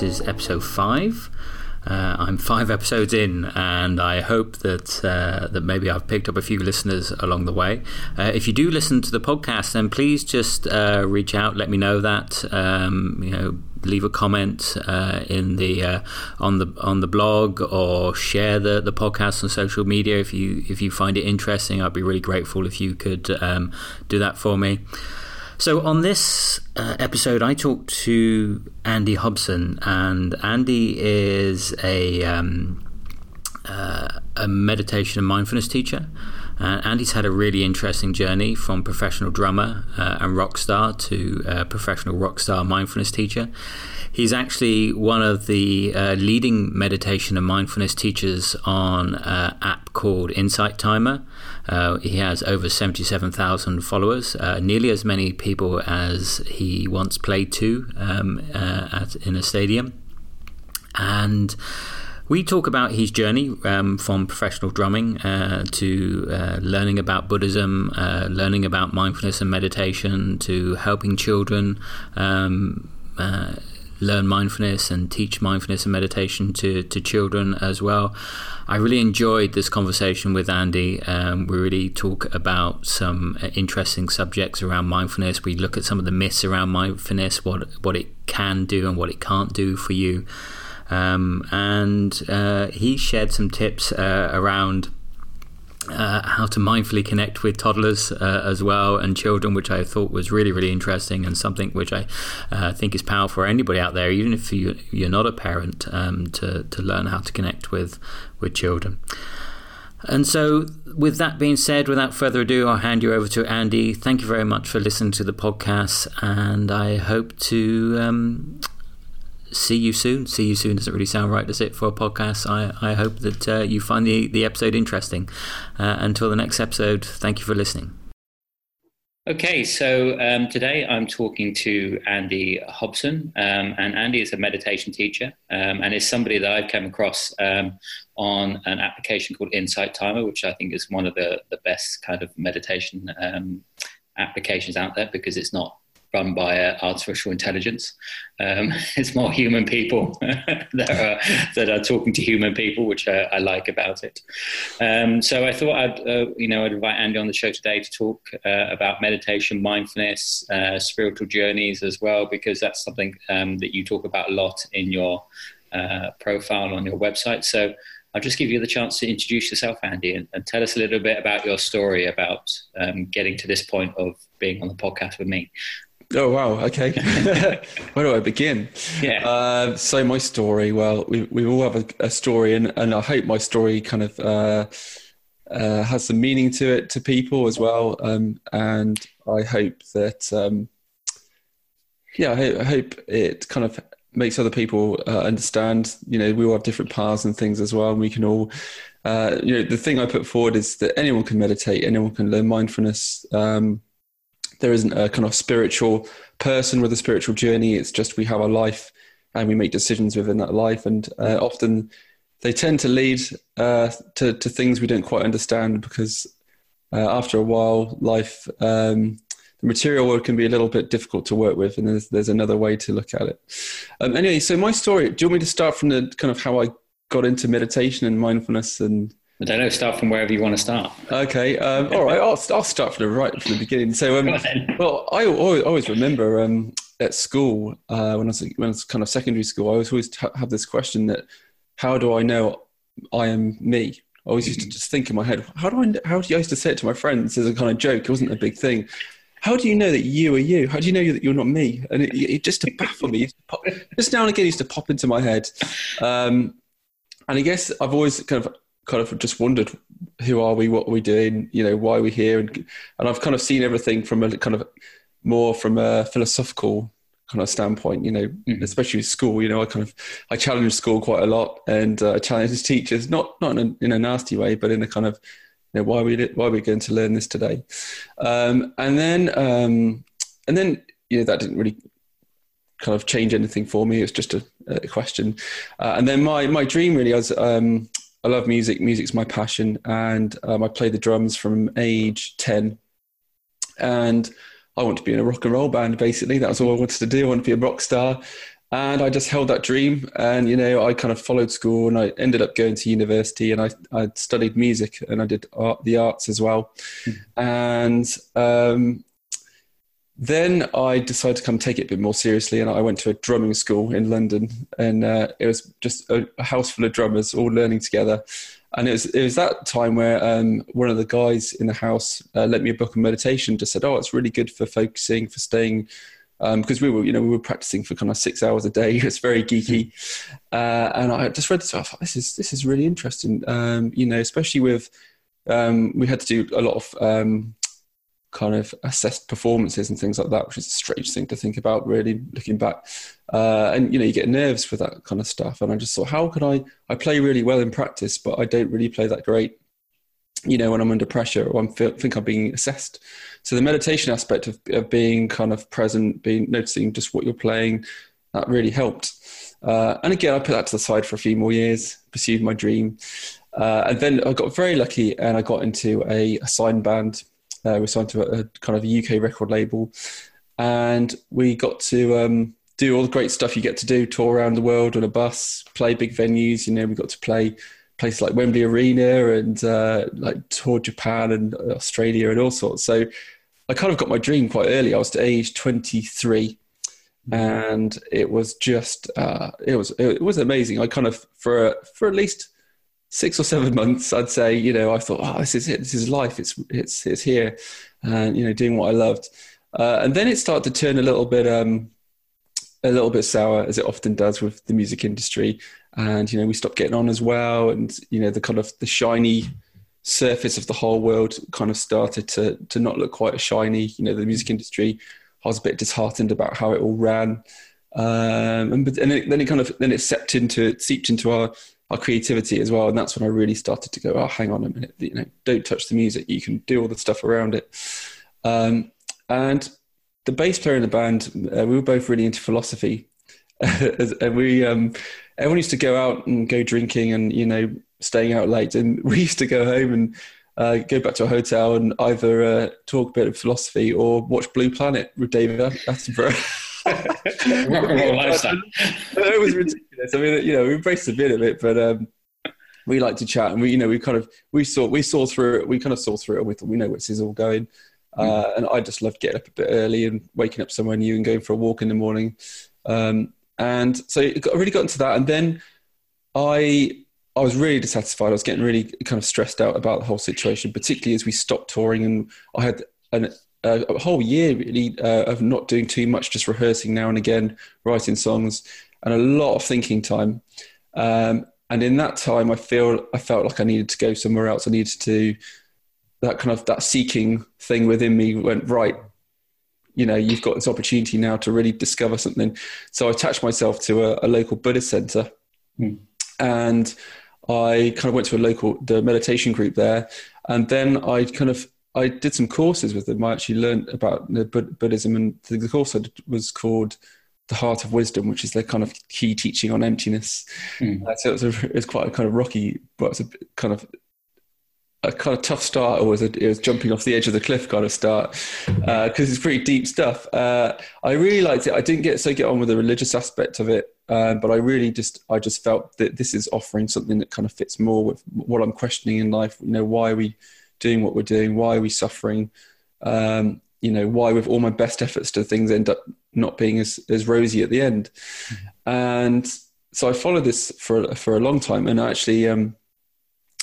this is episode five. Uh, I'm five episodes in, and I hope that uh, that maybe I've picked up a few listeners along the way. Uh, if you do listen to the podcast, then please just uh, reach out, let me know that. Um, you know, leave a comment uh, in the uh, on the on the blog or share the, the podcast on social media if you if you find it interesting. I'd be really grateful if you could um, do that for me. So, on this uh, episode, I talked to Andy Hobson, and Andy is a, um, uh, a meditation and mindfulness teacher. Uh, Andy's had a really interesting journey from professional drummer uh, and rock star to uh, professional rock star mindfulness teacher. He's actually one of the uh, leading meditation and mindfulness teachers on an app called Insight Timer. Uh, he has over 77,000 followers, uh, nearly as many people as he once played to um, uh, at, in a stadium. And we talk about his journey um, from professional drumming uh, to uh, learning about Buddhism, uh, learning about mindfulness and meditation, to helping children. Um, learn mindfulness and teach mindfulness and meditation to, to children as well. I really enjoyed this conversation with Andy. Um, we really talk about some uh, interesting subjects around mindfulness. We look at some of the myths around mindfulness, what what it can do and what it can't do for you. Um, and uh, he shared some tips uh, around uh, how to mindfully connect with toddlers uh, as well and children, which I thought was really, really interesting and something which I uh, think is powerful for anybody out there, even if you, you're not a parent, um, to, to learn how to connect with, with children. And so, with that being said, without further ado, I'll hand you over to Andy. Thank you very much for listening to the podcast, and I hope to um, see you soon. See you soon doesn't really sound right, does it, for a podcast? I, I hope that uh, you find the, the episode interesting. Uh, until the next episode, thank you for listening. Okay, so um, today I'm talking to Andy Hobson, um, and Andy is a meditation teacher um, and is somebody that I've come across um, on an application called Insight Timer, which I think is one of the, the best kind of meditation um, applications out there because it's not run by uh, artificial intelligence. Um, it's more human people that, are, that are talking to human people, which I, I like about it. Um, so I thought I'd, uh, you know, I'd invite Andy on the show today to talk uh, about meditation, mindfulness, uh, spiritual journeys as well, because that's something um, that you talk about a lot in your uh, profile on your website. So I'll just give you the chance to introduce yourself, Andy, and, and tell us a little bit about your story about um, getting to this point of being on the podcast with me. Oh wow! Okay, where do I begin? Yeah. Uh, so my story. Well, we we all have a, a story, and, and I hope my story kind of uh, uh, has some meaning to it to people as well. Um, and I hope that um, yeah, I hope, I hope, it kind of makes other people uh, understand. You know, we all have different paths and things as well, and we can all. Uh, you know, the thing I put forward is that anyone can meditate, anyone can learn mindfulness. Um, there isn't a kind of spiritual person with a spiritual journey. It's just we have a life and we make decisions within that life. And uh, often they tend to lead uh, to, to things we don't quite understand because uh, after a while, life, um, the material world can be a little bit difficult to work with. And there's, there's another way to look at it. Um, anyway, so my story, do you want me to start from the kind of how I got into meditation and mindfulness and I don't know. Start from wherever you want to start. Okay. Um, all right. I'll, I'll start from the right from the beginning. So, um, well, I always, always remember um, at school uh, when I was when I was kind of secondary school, I was always have this question that how do I know I am me? I always used to just think in my head, how do I? How do I used to say it to my friends as a kind of joke? It wasn't a big thing. How do you know that you are you? How do you know that you're not me? And it, it just to baffle me, just now and again, used to pop into my head. Um, and I guess I've always kind of kind of just wondered who are we, what are we doing, you know, why are we here, and and I've kind of seen everything from a kind of more from a philosophical kind of standpoint, you know, mm-hmm. especially school. You know, I kind of I challenge school quite a lot, and uh, I challenge teachers, not not in a, in a nasty way, but in a kind of you know, why are we why are we going to learn this today, um, and then um, and then you know that didn't really kind of change anything for me. It was just a, a question, uh, and then my my dream really was. Um, I love music. Music's my passion, and um, I play the drums from age ten. And I want to be in a rock and roll band. Basically, that was all I wanted to do. I want to be a rock star. And I just held that dream. And, you know, I kind of followed school and I ended up going to university and I, I studied music and I did art, the arts as well. Mm-hmm. And um, then I decided to come take it a bit more seriously, and I went to a drumming school in London, and uh, it was just a, house full of drummers all learning together. And it was it was that time where um, one of the guys in the house uh, lent me a book of meditation. Just said, "Oh, it's really good for focusing, for staying." because um, we were, you know, we were practicing for kind of six hours a day. It's very geeky, uh, and I just read this. I thought this is this is really interesting. Um, you know, especially with um, we had to do a lot of um, kind of assessed performances and things like that, which is a strange thing to think about, really looking back. Uh, and you know, you get nerves for that kind of stuff. And I just thought, how can I? I play really well in practice, but I don't really play that great. You know, when I'm under pressure or I think I'm being assessed. So the meditation aspect of, of being kind of present, being noticing just what you're playing, that really helped. Uh, and again, I put that to the side for a few more years, pursued my dream. Uh, and then I got very lucky and I got into a, a sign band uh, we signed to a, a, kind of a UK record label, and we got to um, do all the great stuff you get to do: tour around the world on a bus, play big venues. You know, we got to play places like Wembley Arena and uh, like tour Japan and Australia and all sorts. So I kind of got my dream quite early. I was to age 23 and it was just uh, it was it was amazing. I kind of for for at least six or seven months, I'd say, you know, I thought, oh, this is it. This is life. It's it's it's here, and you know, doing what I loved. Uh, and then it started to turn a little bit um, a little bit sour, as it often does with the music industry. And you know, we stopped getting on as well, and you know, the kind of the shiny surface of the whole world kind of started to to not look quite as shiny. You know, the music industry. I was a bit disheartened about how it all ran. Um, and, and it, then it kind of then it seeped into it seeped into our our creativity as well. And that's when I really started to go, oh, hang on a minute, you know, don't touch the music. You can do all the stuff around it. Um, and the bass player in the band, uh, we were both really into philosophy. and we, um, everyone used to go out and go drinking and, you know, staying out late. And we used to go home and uh, go back to a hotel and either uh, talk a bit of philosophy or watch Blue Planet with David Attenborough. Rock and roll lifestyle. it was ridiculous. I mean, you know, we embraced a bit of it, but um, we like to chat, and we, you know, we kind of we saw we saw through it. We kind of saw through it, and we thought we know where this is all going. Uh, mm. and I just loved getting up a bit early and waking up somewhere new and going for a walk in the morning. Um, and so I really got into that, and then I I was really dissatisfied. I was getting really kind of stressed out about the whole situation, particularly as we stopped touring and I had an a whole year really uh, of not doing too much, just rehearsing now and again, writing songs, and a lot of thinking time. Um, and in that time, I feel I felt like I needed to go somewhere else. I needed to that kind of that seeking thing within me went right. You know, you've got this opportunity now to really discover something. So I attached myself to a, a local Buddhist center, mm. and I kind of went to a local the meditation group there, and then I kind of I did some courses with them. I actually learned about Buddhism, and the course I did was called "The Heart of Wisdom," which is their kind of key teaching on emptiness. Mm. Uh, so it was, a, it was, quite a kind of rocky, but it's a kind of a kind of tough start. It was, a, it was jumping off the edge of the cliff kind of start because uh, it's pretty deep stuff. Uh, I really liked it. I didn't get so get on with the religious aspect of it, um, but I really just I just felt that this is offering something that kind of fits more with what I'm questioning in life. You know, why are we doing what we're doing? Why are we suffering? Um, you know, why with all my best efforts do things end up not being as, as rosy at the end? Mm-hmm. And so I followed this for, for a long time. And actually, um,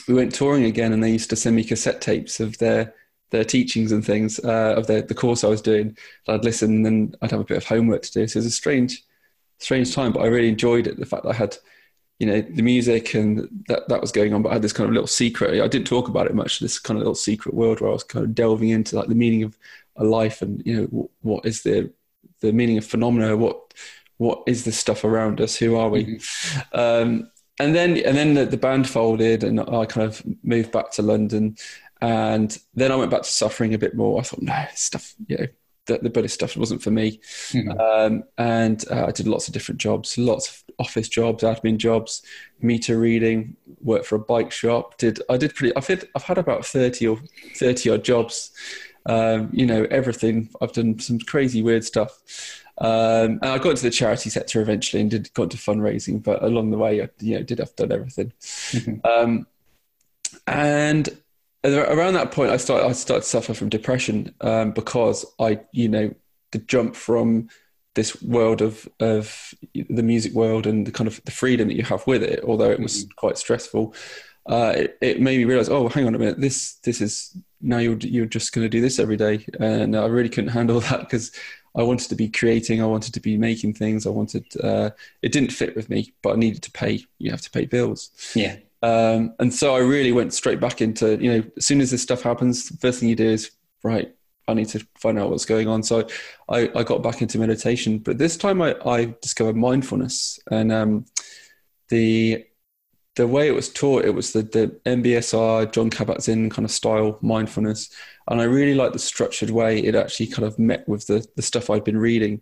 we went touring again and they used to send me cassette tapes of their, their teachings and things, uh, of the, the course I was doing. I'd listen and I'd have a bit of homework to do. So it was a strange, strange time, but I really enjoyed it. The fact that I had you know the music and that that was going on but i had this kind of little secret. I didn't talk about it much this kind of little secret world where i was kind of delving into like the meaning of a life and you know what is the the meaning of phenomena? What what is this stuff around us? Who are we? Mm-hmm. um, and then and then the, the, band folded and i kind of moved back to london. And then i went back to suffering a bit more. I thought no stuff you know the, the Buddhist stuff wasn't for me. Mm-hmm. Um, and uh, I did lots of different jobs, lots of office jobs, admin jobs, meter reading, worked for a bike shop. Did I did pretty? I've had I've had about thirty or thirty odd jobs, Um, you know, everything. I've done some crazy, weird stuff. Um, and I got into the charity sector eventually and did got into fundraising, but along the way, I you know, did have done everything. Um, and around that point, I started I started to suffer from depression um, because I, you know, the jump from this world of of the music world and the kind of the freedom that you have with it, although it was mm-hmm. quite stressful. Uh, it, it, made me realize, oh, hang on a minute, this this is now you're you're just going to do this every day, and I really couldn't handle that because I wanted to be creating, I wanted to be making things, I wanted. Uh, it didn't fit with me, but I needed to pay. You have to pay bills. Yeah. Um, and so I really went straight back into you know as soon as this stuff happens, the first thing you do is right. I need to find out what's going on. So I, I got back into meditation, but this time I, I discovered mindfulness and um, the the way it was taught, it was the, the MBSR, Jon Kabat-Zinn kind of style mindfulness. And I really liked the structured way it actually kind of met with the, the stuff I'd been reading.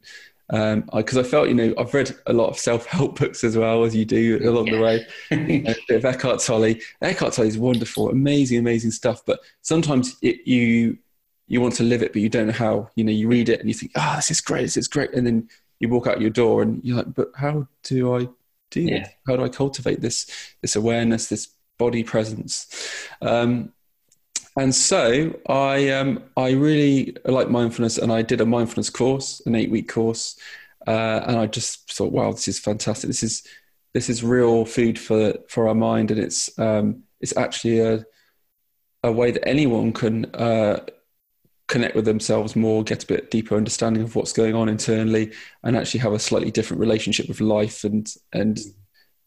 Because um, I, I, felt, you know, I've read a lot of self help books as well, as you do along yeah. the way. a bit of Eckhart Tolle. Eckhart Tolle is wonderful, amazing, amazing stuff. But sometimes it, you you want to live it, but you don't know how. You know, you read it and you think, oh, this is great, this is great. And then you walk out your door and you're like, but how do I do yeah. How do I cultivate this this awareness, this body presence? Um, and so I um, I really like mindfulness, and I did a mindfulness course, an eight week course, uh, and I just thought, wow, this is fantastic. This is this is real food for for our mind, and it's um, it's actually a a way that anyone can uh, connect with themselves more, get a bit deeper understanding of what's going on internally, and actually have a slightly different relationship with life and and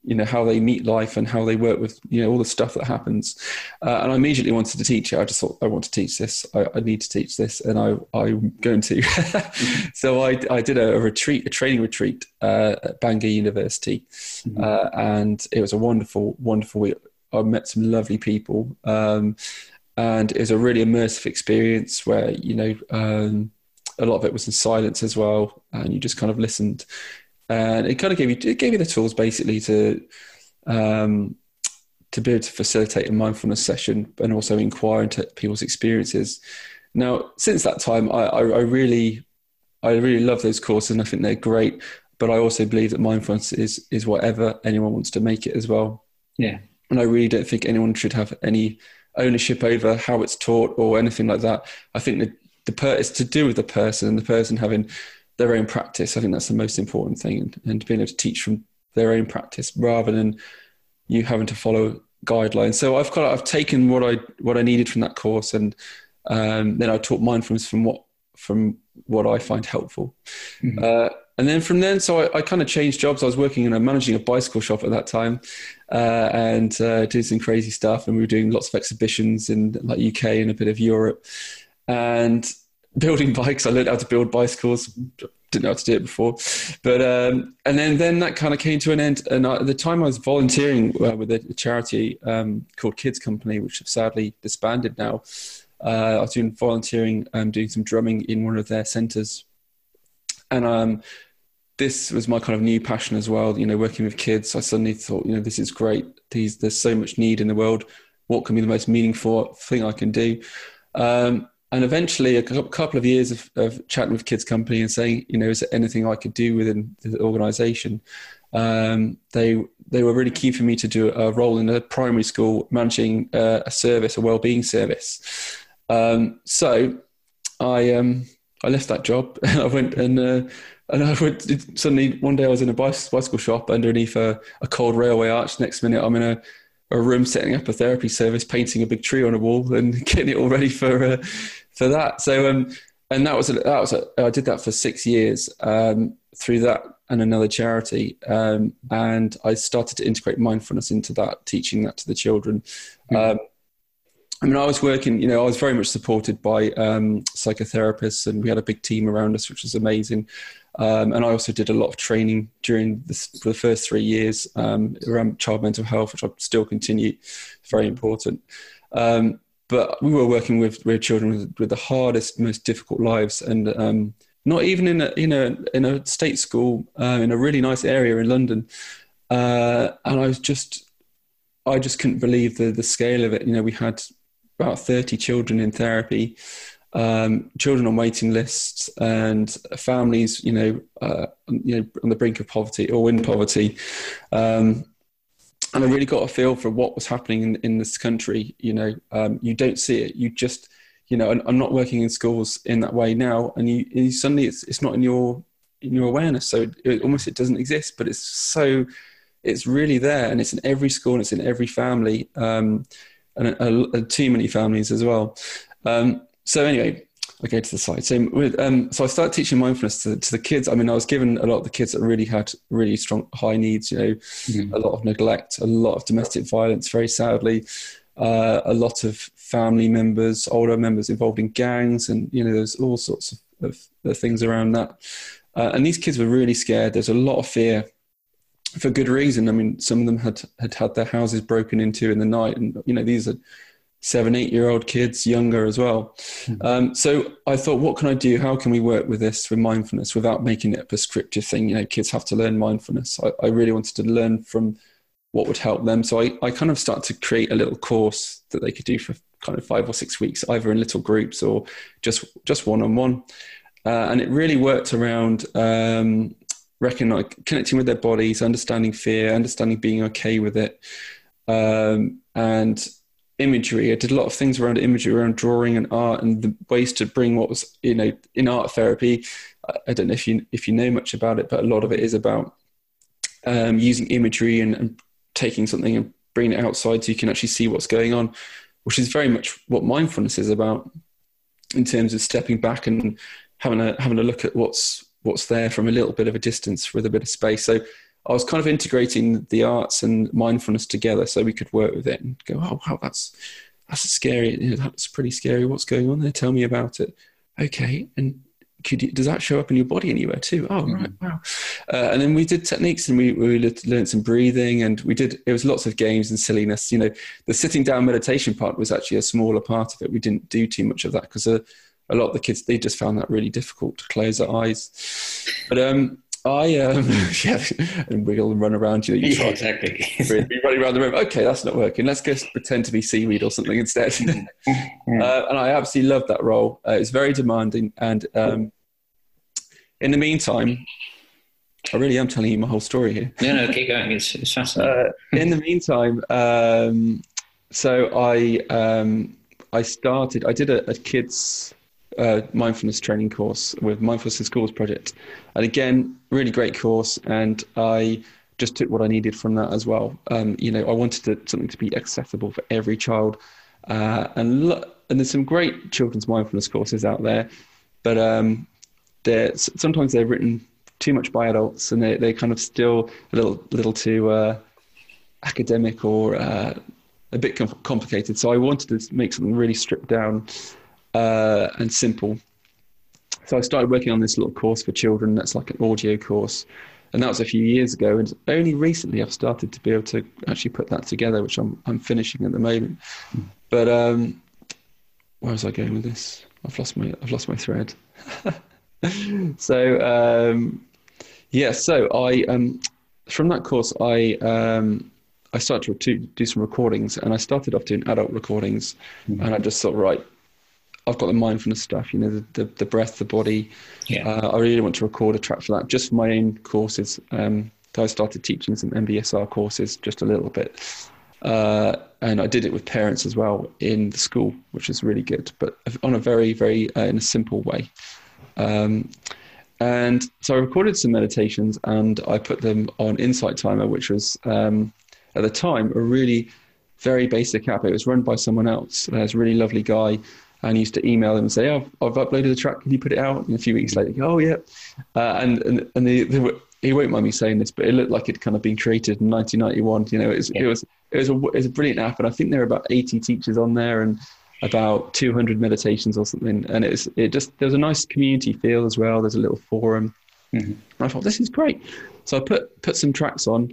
you know how they meet life and how they work with you know all the stuff that happens. Uh, and I immediately wanted to teach it. I just thought I want to teach this. I, I need to teach this, and I I'm going to. so I I did a, a, retreat, a training retreat uh, at Bangor University, mm-hmm. uh, and it was a wonderful wonderful week. I met some lovely people. Um, and it was a really immersive experience where you know um, a lot of it was in silence as well, and you just kind of listened, and it kind of gave you it gave you the tools basically to um, to be able to facilitate a mindfulness session and also inquire into people's experiences. Now, since that time, I, I, I really I really love those courses, and I think they're great. But I also believe that mindfulness is is whatever anyone wants to make it as well. Yeah. And I really don't think anyone should have any ownership over how it's taught or anything like that. I think the, the per- it's to do with the person and the person having their own practice. I think that's the most important thing, and, and being able to teach from their own practice rather than you having to follow guidelines. So I've got I've taken what I what I needed from that course, and um, then I taught mindfulness from what from what I find helpful. Mm-hmm. Uh, and then from then, so I, I kind of changed jobs. I was working in a managing a bicycle shop at that time, uh, and uh, doing some crazy stuff. And we were doing lots of exhibitions in like UK and a bit of Europe, and building bikes. I learned how to build bicycles. Didn't know how to do it before, but um, and then then that kind of came to an end. And I, at the time, I was volunteering uh, with a charity um, called Kids Company, which have sadly disbanded now. Uh, I was doing volunteering and doing some drumming in one of their centres, and um, this was my kind of new passion as well. You know, working with kids, I suddenly thought, you know, this is great. These, there's so much need in the world. What can be the most meaningful thing I can do? Um, and eventually, a couple of years of, of, chatting with Kids Company and saying, you know, is there anything I could do within the organisation? Um, they they were really keen for me to do a role in a primary school managing uh, a service, a well-being service. Um, so I um, I left that job and I went and uh, and I would suddenly one day I was in a bicycle shop underneath a, a cold railway arch. Next minute I'm in a, a room setting up a therapy service, painting a big tree on a wall and getting it all ready for uh, for that. So um, and that was a, that was a, I did that for six years um, through that and another charity, um, and I started to integrate mindfulness into that, teaching that to the children. Mm-hmm. I mean, I was working, you know, I was very much supported by um, psychotherapists, and we had a big team around us, which was amazing. Um, and I also did a lot of training during this, for the first three years um, around child mental health, which I still continue. It's very important. Um, but we were working with, with children with, with the hardest, most difficult lives, and um, not even in a you know in a state school uh, in a really nice area in London. Uh, and I was just, I just couldn't believe the the scale of it. You know, we had about thirty children in therapy. Um, children on waiting lists, and families, you know, uh, you know, on the brink of poverty or in poverty. Um, and I really got a feel for what was happening in, in this country. You know, um, you don't see it. You just, you know, I'm not working in schools in that way now, and you, you suddenly it's it's not in your in your awareness. So it, it, almost it doesn't exist, but it's so it's really there, and it's in every school, and it's in every family, um, and too many families as well. Um, so anyway, I go to the side. So, with, um, so I started teaching mindfulness to, to, the kids. I mean, I was given a lot of the kids that really had really strong high needs. You know, mm-hmm. a lot of neglect, a lot of domestic violence. Very sadly, uh, a lot of family members, older members involved in gangs, and you know, there's all sorts of, of, of things around that. Uh, and these kids were really scared. There's a lot of fear for good reason. I mean, some of them had had had their houses broken into in the night, and you know, these are seven, eight year old kids, younger as well. Mm-hmm. Um, so I thought, what can I do? How can we work with this with mindfulness without making it a prescriptive thing? You know, kids have to learn mindfulness. I, I really wanted to learn from what would help them. So I, I kind of started to create a little course that they could do for kind of five or six weeks, either in little groups or just just one on one. And it really worked around um, recognize, connecting with their bodies, understanding fear, understanding being okay with it, um, and imagery. I did a lot of things around imagery, around drawing and art, and the ways to bring what was you know in art therapy. I don't know if you if you know much about it, but a lot of it is about um, using imagery and, and, taking something and bringing it outside so you can actually see what's going on, which is very much what mindfulness is about in terms of stepping back and having a having a look at what's what's there from a little bit of a distance with a bit of space. So I was kind of integrating the arts and mindfulness together so we could work with it and go, oh, wow, that's that's scary. You know, that's pretty scary. What's going on there? Tell me about it. Okay, and could you, does that show up in your body anywhere too? Oh, right, mm-hmm. wow. Uh, and then we did techniques and we, we learned some breathing and we did, it was lots of games and silliness. You know, the sitting down meditation part was actually a smaller part of it. We didn't do too much of that because a, a lot of the kids, they just found that really difficult to close their eyes. But um, I um, yeah, and wiggle and run around. You, you yeah, exactly. be running around the room. Okay, that's not working. Let's just pretend to be seaweed or something instead. uh, and I absolutely loved that role. Uh, it's very demanding, and um, in the meantime, I really am telling you my whole story here. No, no, keep going. It's, it's fascinating. Uh, in the meantime, um, so I um, I started. I did a, a kids uh, mindfulness training course with Mindfulness in Schools project. And again, really great course. And I just took what I needed from that as well. Um, you know, I wanted to, something to be accessible for every child. Uh, and, lo- and there's some great children's mindfulness courses out there, but um, they're, sometimes they're written too much by adults and they, they're kind of still a little, little too uh, academic or uh, a bit com- complicated. So I wanted to make something really stripped down uh, and simple. So I started working on this little course for children. That's like an audio course, and that was a few years ago. And only recently I've started to be able to actually put that together, which I'm I'm finishing at the moment. But um, where was I going with this? I've lost my I've lost my thread. so um, yeah, so I um, from that course I um, I started to do some recordings, and I started off doing adult recordings, mm-hmm. and I just thought, right, I've got the mindfulness stuff, you know, the, the, the breath, the body. Yeah. Uh, I really want to record a track for that, just for my own courses. Um, I started teaching some MBSR courses just a little bit. Uh, and I did it with parents as well in the school, which is really good, but on a very, very, uh, in a simple way. Um, and so I recorded some meditations and I put them on Insight Timer, which was um, at the time a really very basic app. It was run by someone else. There's a really lovely guy and used to email them and say, "Oh, I've uploaded the track. Can you put it out?" And a few weeks later, "Oh yeah," uh, and and and the, he won't mind me saying this, but it looked like it kind of been created in 1991. You know, it was yeah. it was it was a it was a brilliant app, and I think there are about 80 teachers on there and about 200 meditations or something. And it was it just there was a nice community feel as well. There's a little forum. Mm-hmm. I thought this is great, so I put put some tracks on,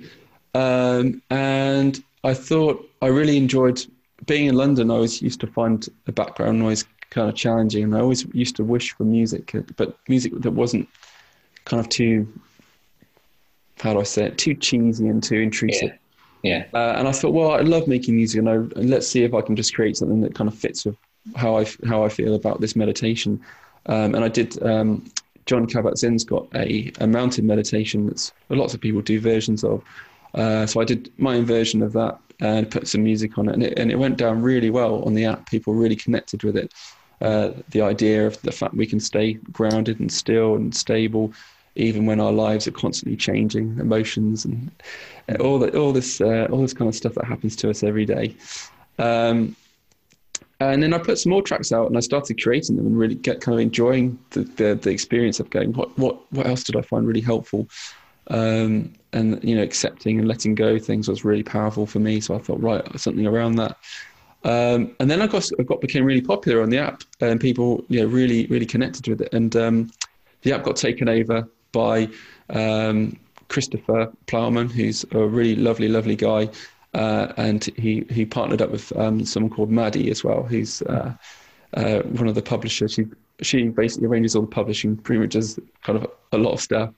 um, and I thought I really enjoyed being in London, I always used to find the background noise kind of challenging, and I always used to wish for music, but music that wasn't kind of too, how do I say it, too cheesy and too intrusive. Yeah. yeah. Uh, and I thought, well, I love making music, and, I, and let's see if I can just create something that kind of fits with how I how I feel about this meditation. Um, and I did. Um, Jon Kabat-Zinn's got a, a mountain meditation that's lots of people do versions of. Uh, so I did my own version of that and put some music on it, and it, and it went down really well on the app. People really connected with it. Uh, the idea of the fact we can stay grounded and still and stable, even when our lives are constantly changing, emotions and all that, all this, uh, all this kind of stuff that happens to us every day. Um, and then I put some more tracks out and I started creating them and really get kind of enjoying the, the, the experience of going, what, what, what else did I find really helpful? Um, and, you know, accepting and letting go things was really powerful for me. So I thought, right, something around that. Um, and then I got, I got became really popular on the app and people, you know, really, really connected with it. And um, the app got taken over by um, Christopher Plowman, who's a really lovely, lovely guy. Uh, and he, he partnered up with um, someone called Maddie as well, who's uh, uh, one of the publishers. She, she basically arranges all the publishing, pretty much does kind of a lot of stuff.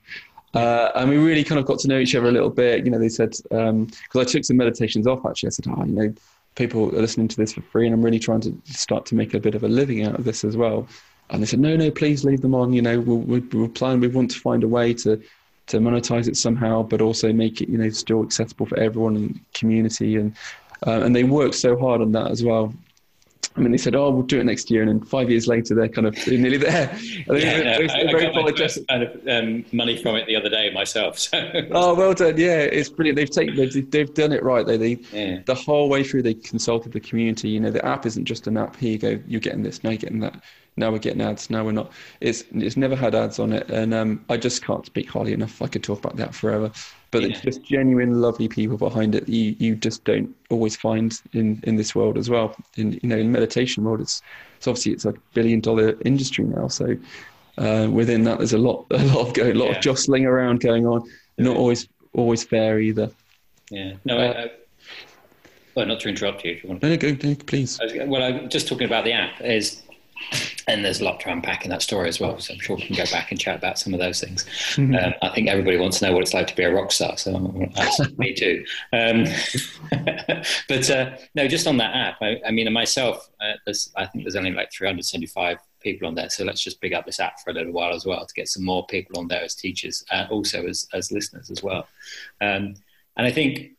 Uh, and we really kind of got to know each other a little bit. You know, they said, because um, I took some meditations off actually, I said, oh, you know, people are listening to this for free and I'm really trying to start to make a bit of a living out of this as well. And they said, no, no, please leave them on. You know, we'll, we'll, we'll plan, we want to find a way to to monetize it somehow, but also make it you know still accessible for everyone in community. And uh, and they worked so hard on that as well. I mean, they said, "Oh, we'll do it next year," and then five years later, they're kind of nearly there. yeah, they're, no, they're, I, very apologetic. Kind of um, money from it the other day myself. So. oh, well done! Yeah, it's brilliant. They've taken, they've, they've done it right. They, they yeah. the whole way through, they consulted the community. You know, the app isn't just an app. Here you go, you're getting this, now you're getting that now we're getting ads, now we're not. It's it's never had ads on it, and um, I just can't speak highly enough. I could talk about that forever, but yeah. it's just genuine, lovely people behind it. You you just don't always find in in this world as well. In you know in meditation world, it's it's obviously it's a billion dollar industry now. So uh, within that, there's a lot a lot of go, a lot yeah. of jostling around going on. Not always always fair either. Yeah. No. Uh, I, I, well, not to interrupt you, if you want. No, no, go, no please. well, I'm just talking about the app. Is and there's a lot to unpack in that story as well. So I'm sure we can go back and chat about some of those things. Mm-hmm. Um, I think everybody wants to know what it's like to be a rock star, so me too. Um, but uh, no, just on that app, I, I mean, myself, uh, I think there's only like 375 people on there. So let's just big up this app for a little while as well to get some more people on there as teachers, and also as as listeners as well. Um, and I think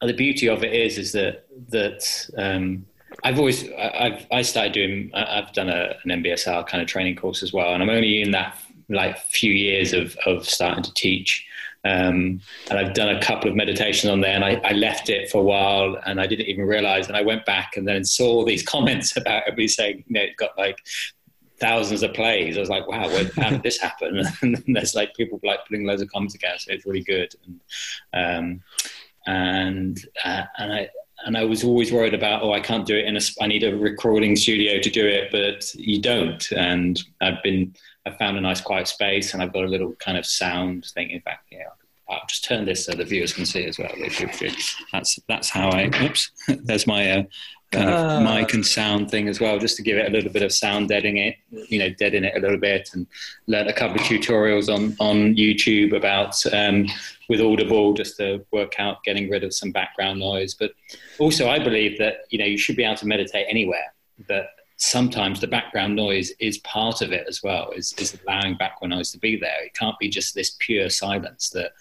the beauty of it is is that that um, I've always I've I started doing I've done a, an MBSR kind of training course as well, and I'm only in that like few years of of starting to teach. Um, and I've done a couple of meditations on there, and I, I, left it for a while, and I didn't even realize. And I went back and then saw these comments about everybody saying, you know, it got like thousands of plays. I was like, wow, where, how did this happen? and there's like people like putting loads of comments together, so it's really good. And um, and uh, and I and I was always worried about, oh, I can't do it in a, I need a recording studio to do it, but you don't. And I've been, I found a nice quiet space and I've got a little kind of sound thing. In fact, yeah, I'll just turn this so the viewers can see as well. That's, that's how I, oops, there's my, uh, kind of uh, mic and sound thing as well, just to give it a little bit of sound deadening it, you know, deaden it a little bit, and learn a couple of tutorials on on YouTube about um, with Audible just to work out getting rid of some background noise. But also, I believe that you know you should be able to meditate anywhere, but sometimes the background noise is part of it as well. Is is allowing background noise to be there. It can't be just this pure silence that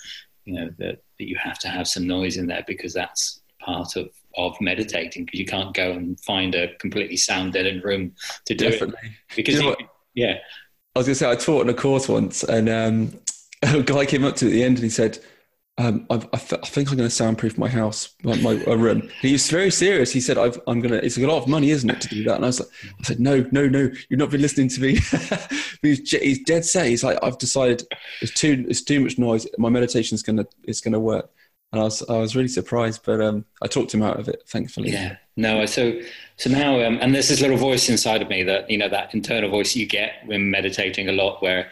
you know that, that you have to have some noise in there because that's part of of meditating because you can't go and find a completely sound deadened room to do Definitely. it because you know you, yeah. I was going to say I taught in a course once, and um, a guy came up to me at the end and he said, um, I, th- I, think I'm going to soundproof my house, my, my room. He was very serious. He said, i am going to, it's a lot of money, isn't it, to do that? And I was like, I said, no, no, no, you've not been listening to me. he's, he's, dead set. He's like, I've decided it's too, it's too much noise. My meditation is going to, it's going to work and I was I was really surprised, but um, I talked him out of it, thankfully. Yeah, no. So so now, um, and there's this little voice inside of me that you know that internal voice you get when meditating a lot, where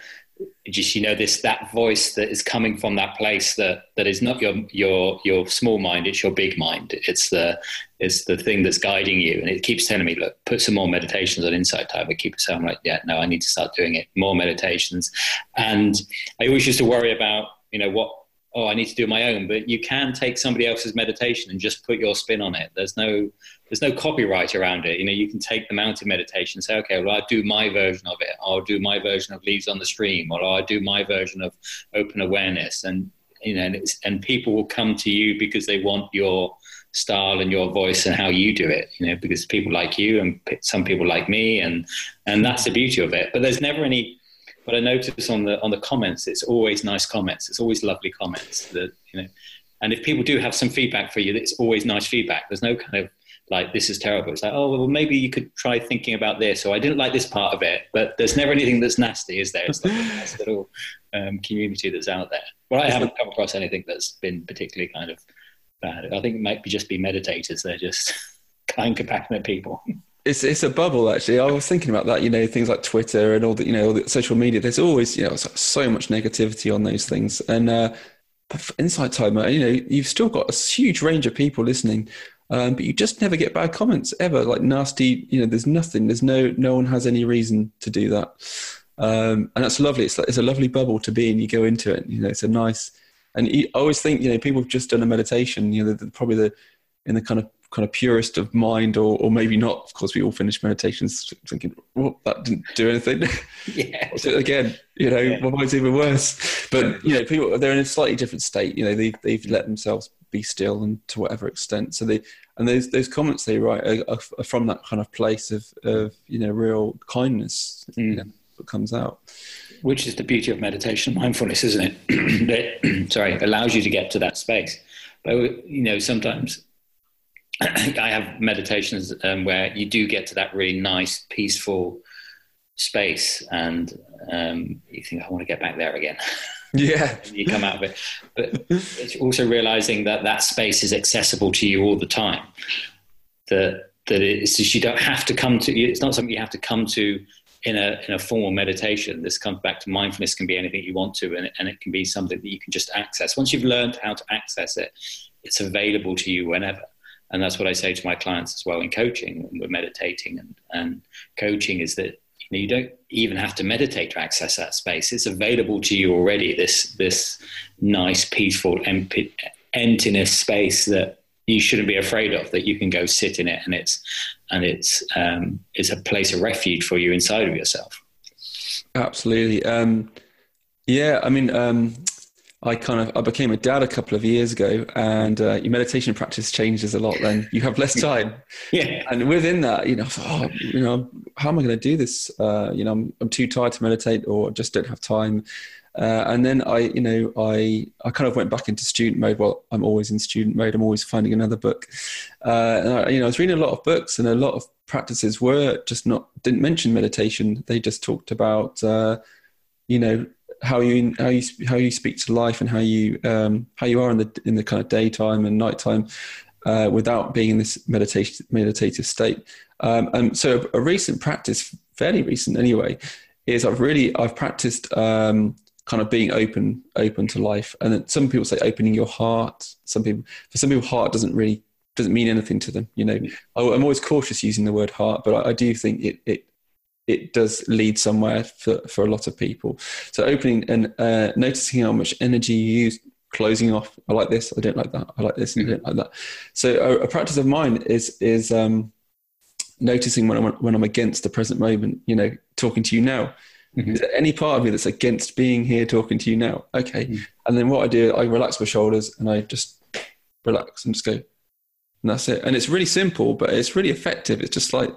just you know this that voice that is coming from that place that that is not your your your small mind, it's your big mind. It's the it's the thing that's guiding you, and it keeps telling me, look, put some more meditations on Insight Timer. Keep saying, like, yeah, no, I need to start doing it. More meditations, and I always used to worry about you know what oh, I need to do my own, but you can take somebody else's meditation and just put your spin on it. There's no there's no copyright around it. You know, you can take the mountain meditation and say, okay, well, I'll do my version of it. I'll do my version of leaves on the stream, or I'll do my version of open awareness. And you know, and, and people will come to you because they want your style and your voice and how you do it. You know, because people like you and some people like me, and and that's the beauty of it. But there's never any but I notice on the on the comments, it's always nice comments. It's always lovely comments that you know. And if people do have some feedback for you, it's always nice feedback. There's no kind of like this is terrible. It's like oh well maybe you could try thinking about this or I didn't like this part of it. But there's never anything that's nasty, is there? It's like a nice little um, community that's out there. Well, I haven't come across anything that's been particularly kind of bad. I think it might be just be meditators. They're just kind, compassionate people it's it's a bubble actually. I was thinking about that. You know, things like Twitter and all the you know all the social media. There's always you know so much negativity on those things. And uh, Insight Timer, you know, you've still got a huge range of people listening, um, but you just never get bad comments ever. Like nasty, you know, there's nothing. There's no no one has any reason to do that, um, and that's lovely. It's like, it's a lovely bubble to be in. You go into it. You know, it's a nice. And I always think you know people have just done a meditation. You know, probably the in the kind of kind of purist of mind, or, or maybe not. Of course, we all finish meditations thinking, "Well, that didn't do anything." Yeah. So again, you know, yeah. my mind's even worse. But you know, people they're in a slightly different state. You know, they they've let themselves be still, and to whatever extent. So they and those those comments they write are, are from that kind of place of of you know real kindness mm. you know, that comes out. Which is the beauty of meditation, mindfulness, isn't it? that sorry allows you to get to that space. But you know, sometimes I have meditations um, where you do get to that really nice, peaceful space, and um, you think, I want to get back there again. Yeah, you come out of it, but it's also realizing that that space is accessible to you all the time. That that it's just you don't have to come to. It's not something you have to come to in a in a formal meditation. This comes back to mindfulness. Can be anything you want to, and, and it can be something that you can just access. Once you've learned how to access it, it's available to you whenever and that's what I say to my clients as well in coaching when we're meditating and, and coaching is that you, know, you don't even have to meditate to access that space. It's available to you already. This this nice, peaceful, emptiness space that you shouldn't be afraid of. That you can go sit in it, and it's and it's um, it's a place of refuge for you inside of yourself. Absolutely. Um, yeah, I mean, um, I kind of I became a dad a couple of years ago, and uh, your meditation practice changes a lot. Then you have less time, yeah. And within that, you know, oh, you know, how am I going to do this? Uh, you know, I'm, I'm too tired to meditate, or just don't have time. Uh, and then I, you know, I I kind of went back into student mode. Well, I'm always in student mode. I'm always finding another book. Uh, and I, you know, I was reading a lot of books, and a lot of practices were just not didn't mention meditation. They just talked about, uh, you know, how you how you how you speak to life and how you um, how you are in the in the kind of daytime and nighttime uh, without being in this meditation meditative state. Um, and so a, a, recent practice, fairly recent anyway, is I've really I've practiced um, kind of being open open to life. And then some people say opening your heart. Some people for some people heart doesn't really doesn't mean anything to them. You know, I'm always cautious using the word heart, but I, I do think it, it it does lead somewhere for, for a lot of people. So opening and uh, noticing how much energy you use, closing off. I like this. I don't like that. I like this. Mm-hmm. I don't like that. So a, a, practice of mine is is um, noticing when I'm when I'm against the present moment. You know, talking to you now. Mm-hmm. Is there any part of me that's against being here talking to you now? Okay. Mm-hmm. And then what I do, I relax my shoulders and I just relax and just go. And that's it. And it's really simple, but it's really effective. It's just like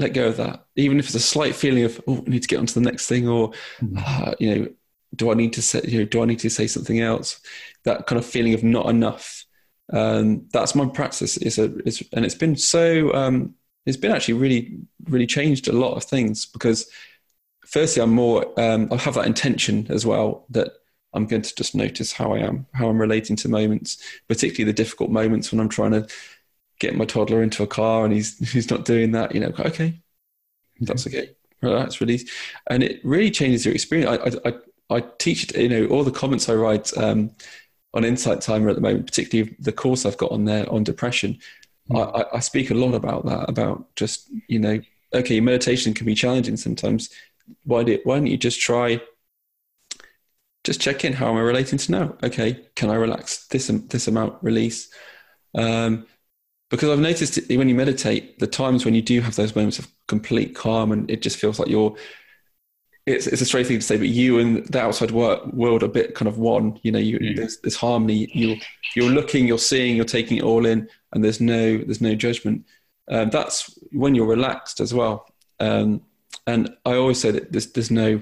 let go of that, even if it's a slight feeling of oh, I need to get on to the next thing, or mm-hmm. uh, you know, do I need to say, you know, do I need to say something else? That kind of feeling of not enough. Um, that's my practice. Is a, it's, and it's been so. Um, it's been actually really, really changed a lot of things because, firstly, I'm more. Um, I have that intention as well that I'm going to just notice how I am, how I'm relating to moments, particularly the difficult moments when I'm trying to get my toddler into a car and he's he's not doing that, you know, okay, that's okay, That's release, and it really changes your experience. I I, I teach, it, you know, all the comments I write um, on Insight Timer at the moment, particularly the course I've got on there on depression. Mm. I, I speak a lot about that, about just you know, okay, meditation can be challenging sometimes. Why do why don't you just try just check in. How am I relating to now? Okay, can I relax this this amount? Release. Um, because I've noticed when you meditate, the times when you do have those moments of complete calm and it just feels like you're it's, it's a strange thing to say, but you and the outside world are a bit kind of one. You know, you, mm. there's, there's harmony. You're you're looking, you're seeing, you're taking it all in, and there's no there's no judgment. Um, that's when you're relaxed as well. Um, and I always say that there's there's no,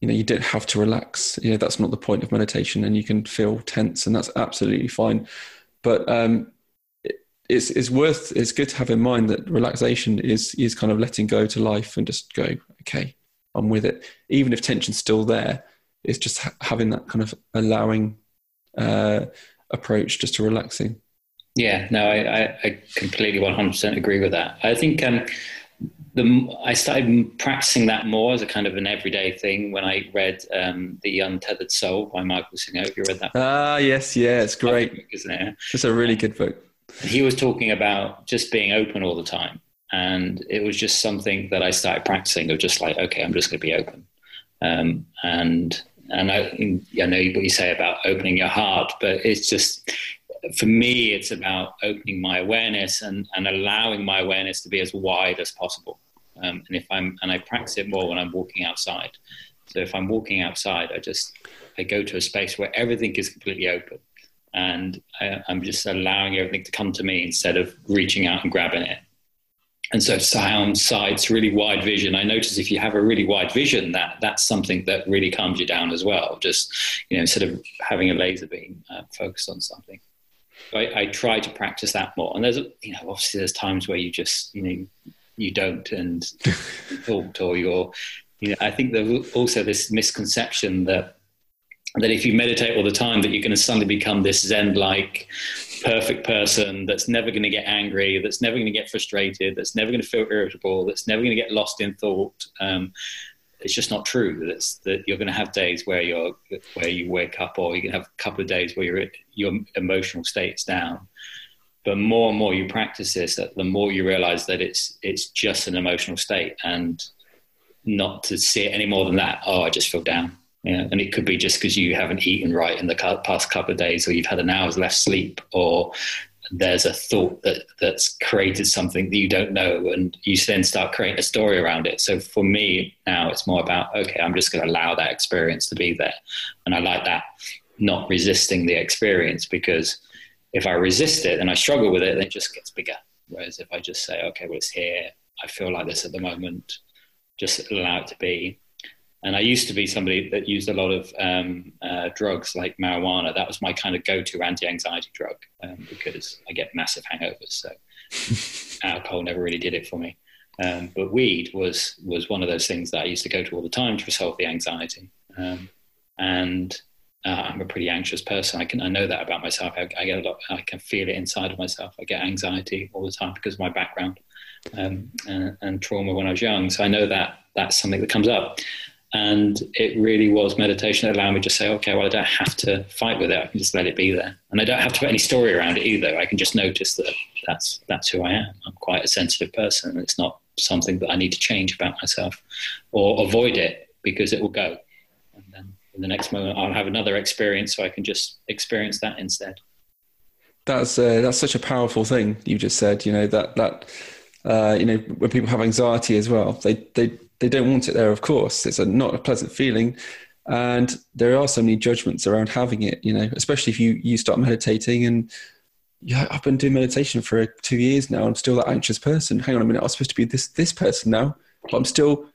you know, you don't have to relax. You know, that's not the point of meditation, and you can feel tense, and that's absolutely fine. But um, it's it's worth it's good to have in mind that relaxation is is kind of letting go to life and just go okay I'm with it. Even if tension's still there, it's just ha- having that kind of allowing uh, approach just to relaxing. Yeah, no, I, I completely 100% agree with that. I think um, the, I started practicing that more as a kind of an everyday thing when I read um, The Untethered Soul by Michael Singer. Have you read that? Ah, yes, yeah, it's great. Book, isn't it? It's a really good book. He was talking about just being open all the time and it was just something that I started practicing of just like, okay, I'm just going to be open. Um, and and I, I know what you say about opening your heart, but it's just for me, it's about opening my awareness and, and allowing my awareness to be as wide as possible. Um, and if I'm and I practice it more when I'm walking outside. So if I'm walking outside, I just I go to a space where everything is completely open, and I, I'm just allowing everything to come to me instead of reaching out and grabbing it. And so sound sights really wide vision. I notice if you have a really wide vision that that's something that really calms you down as well. Just you know instead of having a laser beam uh, focused on something. I, I, try to practice that more. And there's you know obviously there's times where you just you know you don't and thought or you're you know i think there's also this misconception that that if you meditate all the time that you're going to suddenly become this zen like perfect person that's never going to get angry, that's never going to get frustrated, that's never going to feel irritable, that's never going to get lost in thought. Um, it's just not true. That's that you're going to have days where you're where you wake up, or you can have a couple of days where your your emotional state's down. But more and more you practice this, that the more you realize that it's it's just an emotional state, and not to see it any more than that. Oh, I just feel down. Yeah, and it could be just because you haven't eaten right in the past couple of days, or you've had an hour's less sleep, or there's a thought that that's created something that you don't know, and you then start creating a story around it. So for me now, it's more about okay, I'm just going to allow that experience to be there, and I like that, not resisting the experience because if I resist it and I struggle with it, then it just gets bigger. Whereas if I just say, okay, well, it's here, I feel like this at the moment, just allow it to be, and I used to be somebody that used a lot of um, uh, drugs like marijuana. That was my kind of go-to anti-anxiety drug um, because I get massive hangovers. So alcohol never really did it for me. Um, but weed was was one of those things that I used to go to all the time to resolve the anxiety. Um, and uh, I'm a pretty anxious person. I can I know that about myself. I, I, get a lot. I can feel it inside of myself. I get anxiety all the time because of my background um, and, and trauma when I was young. So I know that that's something that comes up. And it really was meditation that allowed me to say, okay, well, I don't have to fight with it. I can just let it be there. And I don't have to put any story around it either. I can just notice that that's, that's who I am. I'm quite a sensitive person. It's not something that I need to change about myself or avoid it because it will go. And then in the next moment, I'll have another experience so I can just experience that instead. That's, uh, that's such a powerful thing you just said, you know, that, that, uh, you know, when people have anxiety as well, they, they, they don't want it there, of course. It's a, not a pleasant feeling. And there are so many judgments around having it, you know, especially if you, you start meditating and yeah, I've been doing meditation for two years now. I'm still that anxious person. Hang on a minute. I'm supposed to be this, this person now, but I'm still,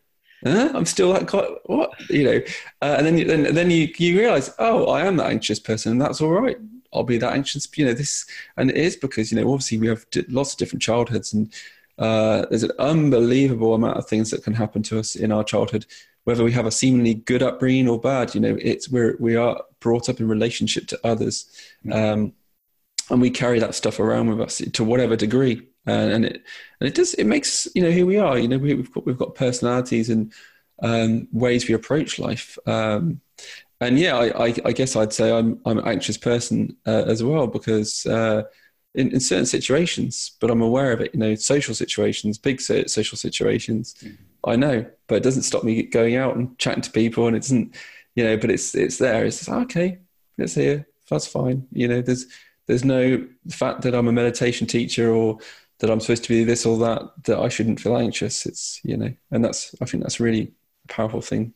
uh, I'm still that guy. What, you know, uh, and then, then, then you, you realize, oh, I am that anxious person and that's all right. I'll be that anxious, you know, this, and it is because, you know, obviously we have lots of different childhoods and uh, there's an unbelievable amount of things that can happen to us in our childhood, whether we have a seemingly good upbringing or bad. You know, it's we're we are brought up in relationship to others, um, and we carry that stuff around with us to whatever degree. And, and it and it does it makes you know who we are. You know, we, have got we've got personalities and um, ways we approach life. Um, and yeah, I, I, I, guess I'd say I'm I'm an anxious person uh, as well because. Uh, in, in certain situations, but I'm aware of it. You know, social situations, big social situations, mm-hmm. I know, but it doesn't stop me going out and chatting to people, and it doesn't. you know, but it's it's there. It's okay, it's here. That's fine. You know, there's there's no fact that I'm a meditation teacher or that I'm supposed to be this or that that I shouldn't feel anxious. It's you know, and that's I think that's a really a powerful thing.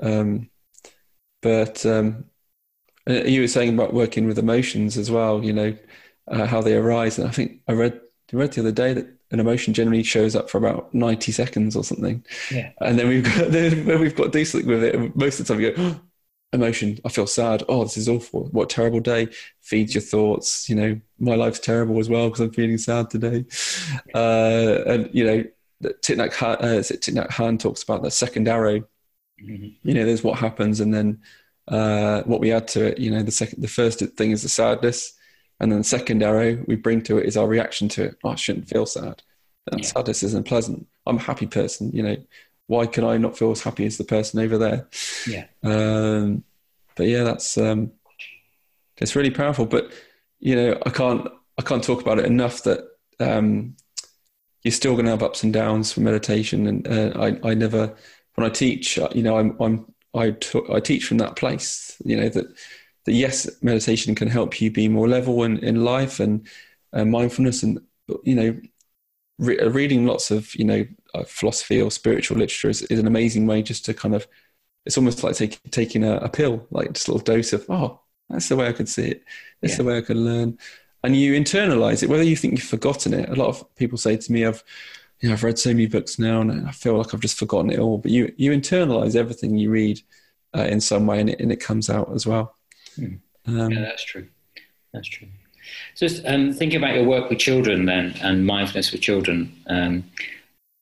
Um, but um, uh, you were saying about working with emotions as well. You know uh, how they arise, and I think I read I read the other day that an emotion generally shows up for about 90 seconds or something. Yeah. And then we've got then when we've got to do something with it, most of the time we go, oh, emotion, I feel sad. Oh, this is awful. What a terrible day. Feeds your thoughts. You know, my life's terrible as well because I'm feeling sad today. Uh, and, you know, Thich Nhat, uh, Thich Nhat Hanh talks about the second arrow. Mm-hmm. You know, there's what happens and then uh, what we add to it. You know, the second, the first thing is the sadness. And then the second arrow we bring to it is our reaction to it. Oh, I shouldn't feel sad. And yeah. sadness isn't pleasant. I'm a happy person. You know, why can I not feel as happy as the person over there? Yeah. Um, but yeah, that's um, it's really powerful. But you know, I can't I can't talk about it enough that um, you're still going to have ups and downs for meditation. And uh, I I never when I teach, uh, you know, I'm I'm I, t- I teach from that place. You know that that yes, meditation can help you be more level in, in life and uh, mindfulness, and you know, re- uh, reading lots of you know uh, philosophy or spiritual literature is, is, an amazing way just to kind of. It's almost like take, taking a, a, pill, like just a little dose of oh, that's the way I could see it. That's yeah. the way I could learn, and you internalize it. Whether you think you've forgotten it, a lot of people say to me, "I've." You know, I've read so many books now, and I feel like I've just forgotten it all. But you you internalize everything you read uh, in some way, and it, and it comes out as well. Hmm. Um, yeah, that's true. That's true. So, um, thinking about your work with children then and mindfulness with children, um,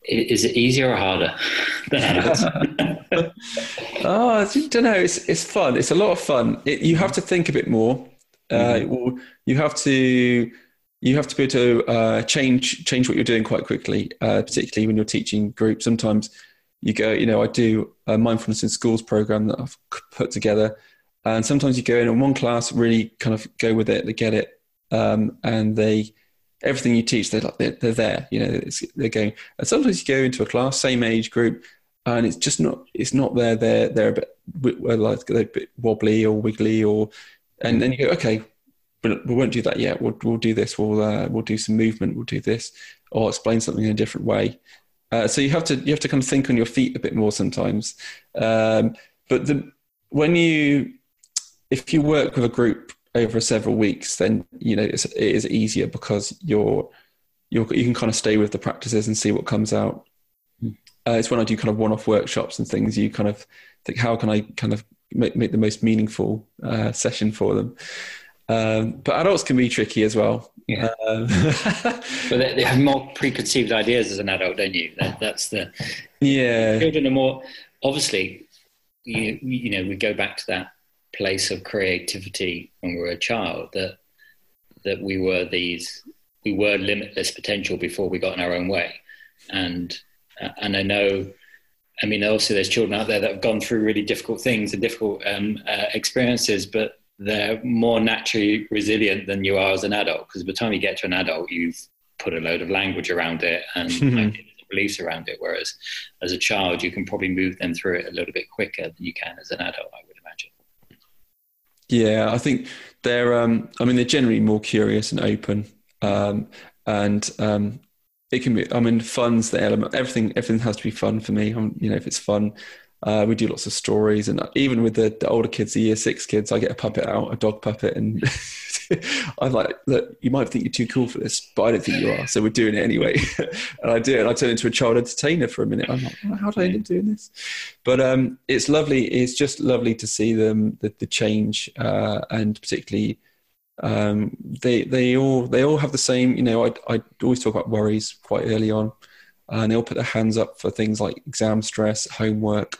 is it easier or harder than adults? oh, I don't know. It's it's fun. It's a lot of fun. It, you have to think a bit more. Uh, mm-hmm. you have to you have to be able to uh, change change what you're doing quite quickly, uh, particularly when you're teaching groups. Sometimes you go, you know, I do a mindfulness in schools program that I've put together, and sometimes you go in and one class really kind of go with it, they get it, um, and they everything you teach, they're like they're, they're there. You know, they're going. And sometimes you go into a class, same age group, and it's just not it's not there. They're they're a bit like they're a bit wobbly or wiggly, or and then you go, okay, we won't do that yet. We'll we'll do this. We'll uh, we'll do some movement. We'll do this, or explain something in a different way. Uh, so you have to you have to kind of think on your feet a bit more sometimes. Um, but the, when you if you work with a group over several weeks, then you know it's, it is easier because you're, you're you can kind of stay with the practices and see what comes out. Hmm. Uh, it's when I do kind of one-off workshops and things. You kind of think, how can I kind of make, make the most meaningful uh, session for them? Um, but adults can be tricky as well. Yeah. Um, but they, they, have more preconceived ideas as an adult, don't you? That, that's the yeah. Children are more obviously. You you know we go back to that place of creativity when we were a child that that we were these we were limitless potential before we got in our own way. And uh, and I know I mean also there's children out there that have gone through really difficult things and difficult um, uh, experiences but they're more naturally resilient than you are as an adult because by the time you get to an adult you've put a load of language around it and beliefs around it whereas as a child you can probably move them through it a little bit quicker than you can as an adult I would yeah, I think they're. Um, I mean, they're generally more curious and open, um, and um, it can be. I mean, fun's the element. Everything, everything has to be fun for me. I'm, you know, if it's fun, uh, we do lots of stories, and even with the, the, older kids, the year six kids, I get a puppet out, a dog puppet, and I'm like, look, you might think you're too cool for this, but I don't think you are, so we're doing it anyway. and I do it, and I turn into a child entertainer for a minute. I'm like, how do I end up doing this? But um, it's lovely. It's just lovely to see them the, the change, uh, and particularly um, they they all they all have the same. You know, I I always talk about worries quite early on and they'll put their hands up for things like exam stress, homework,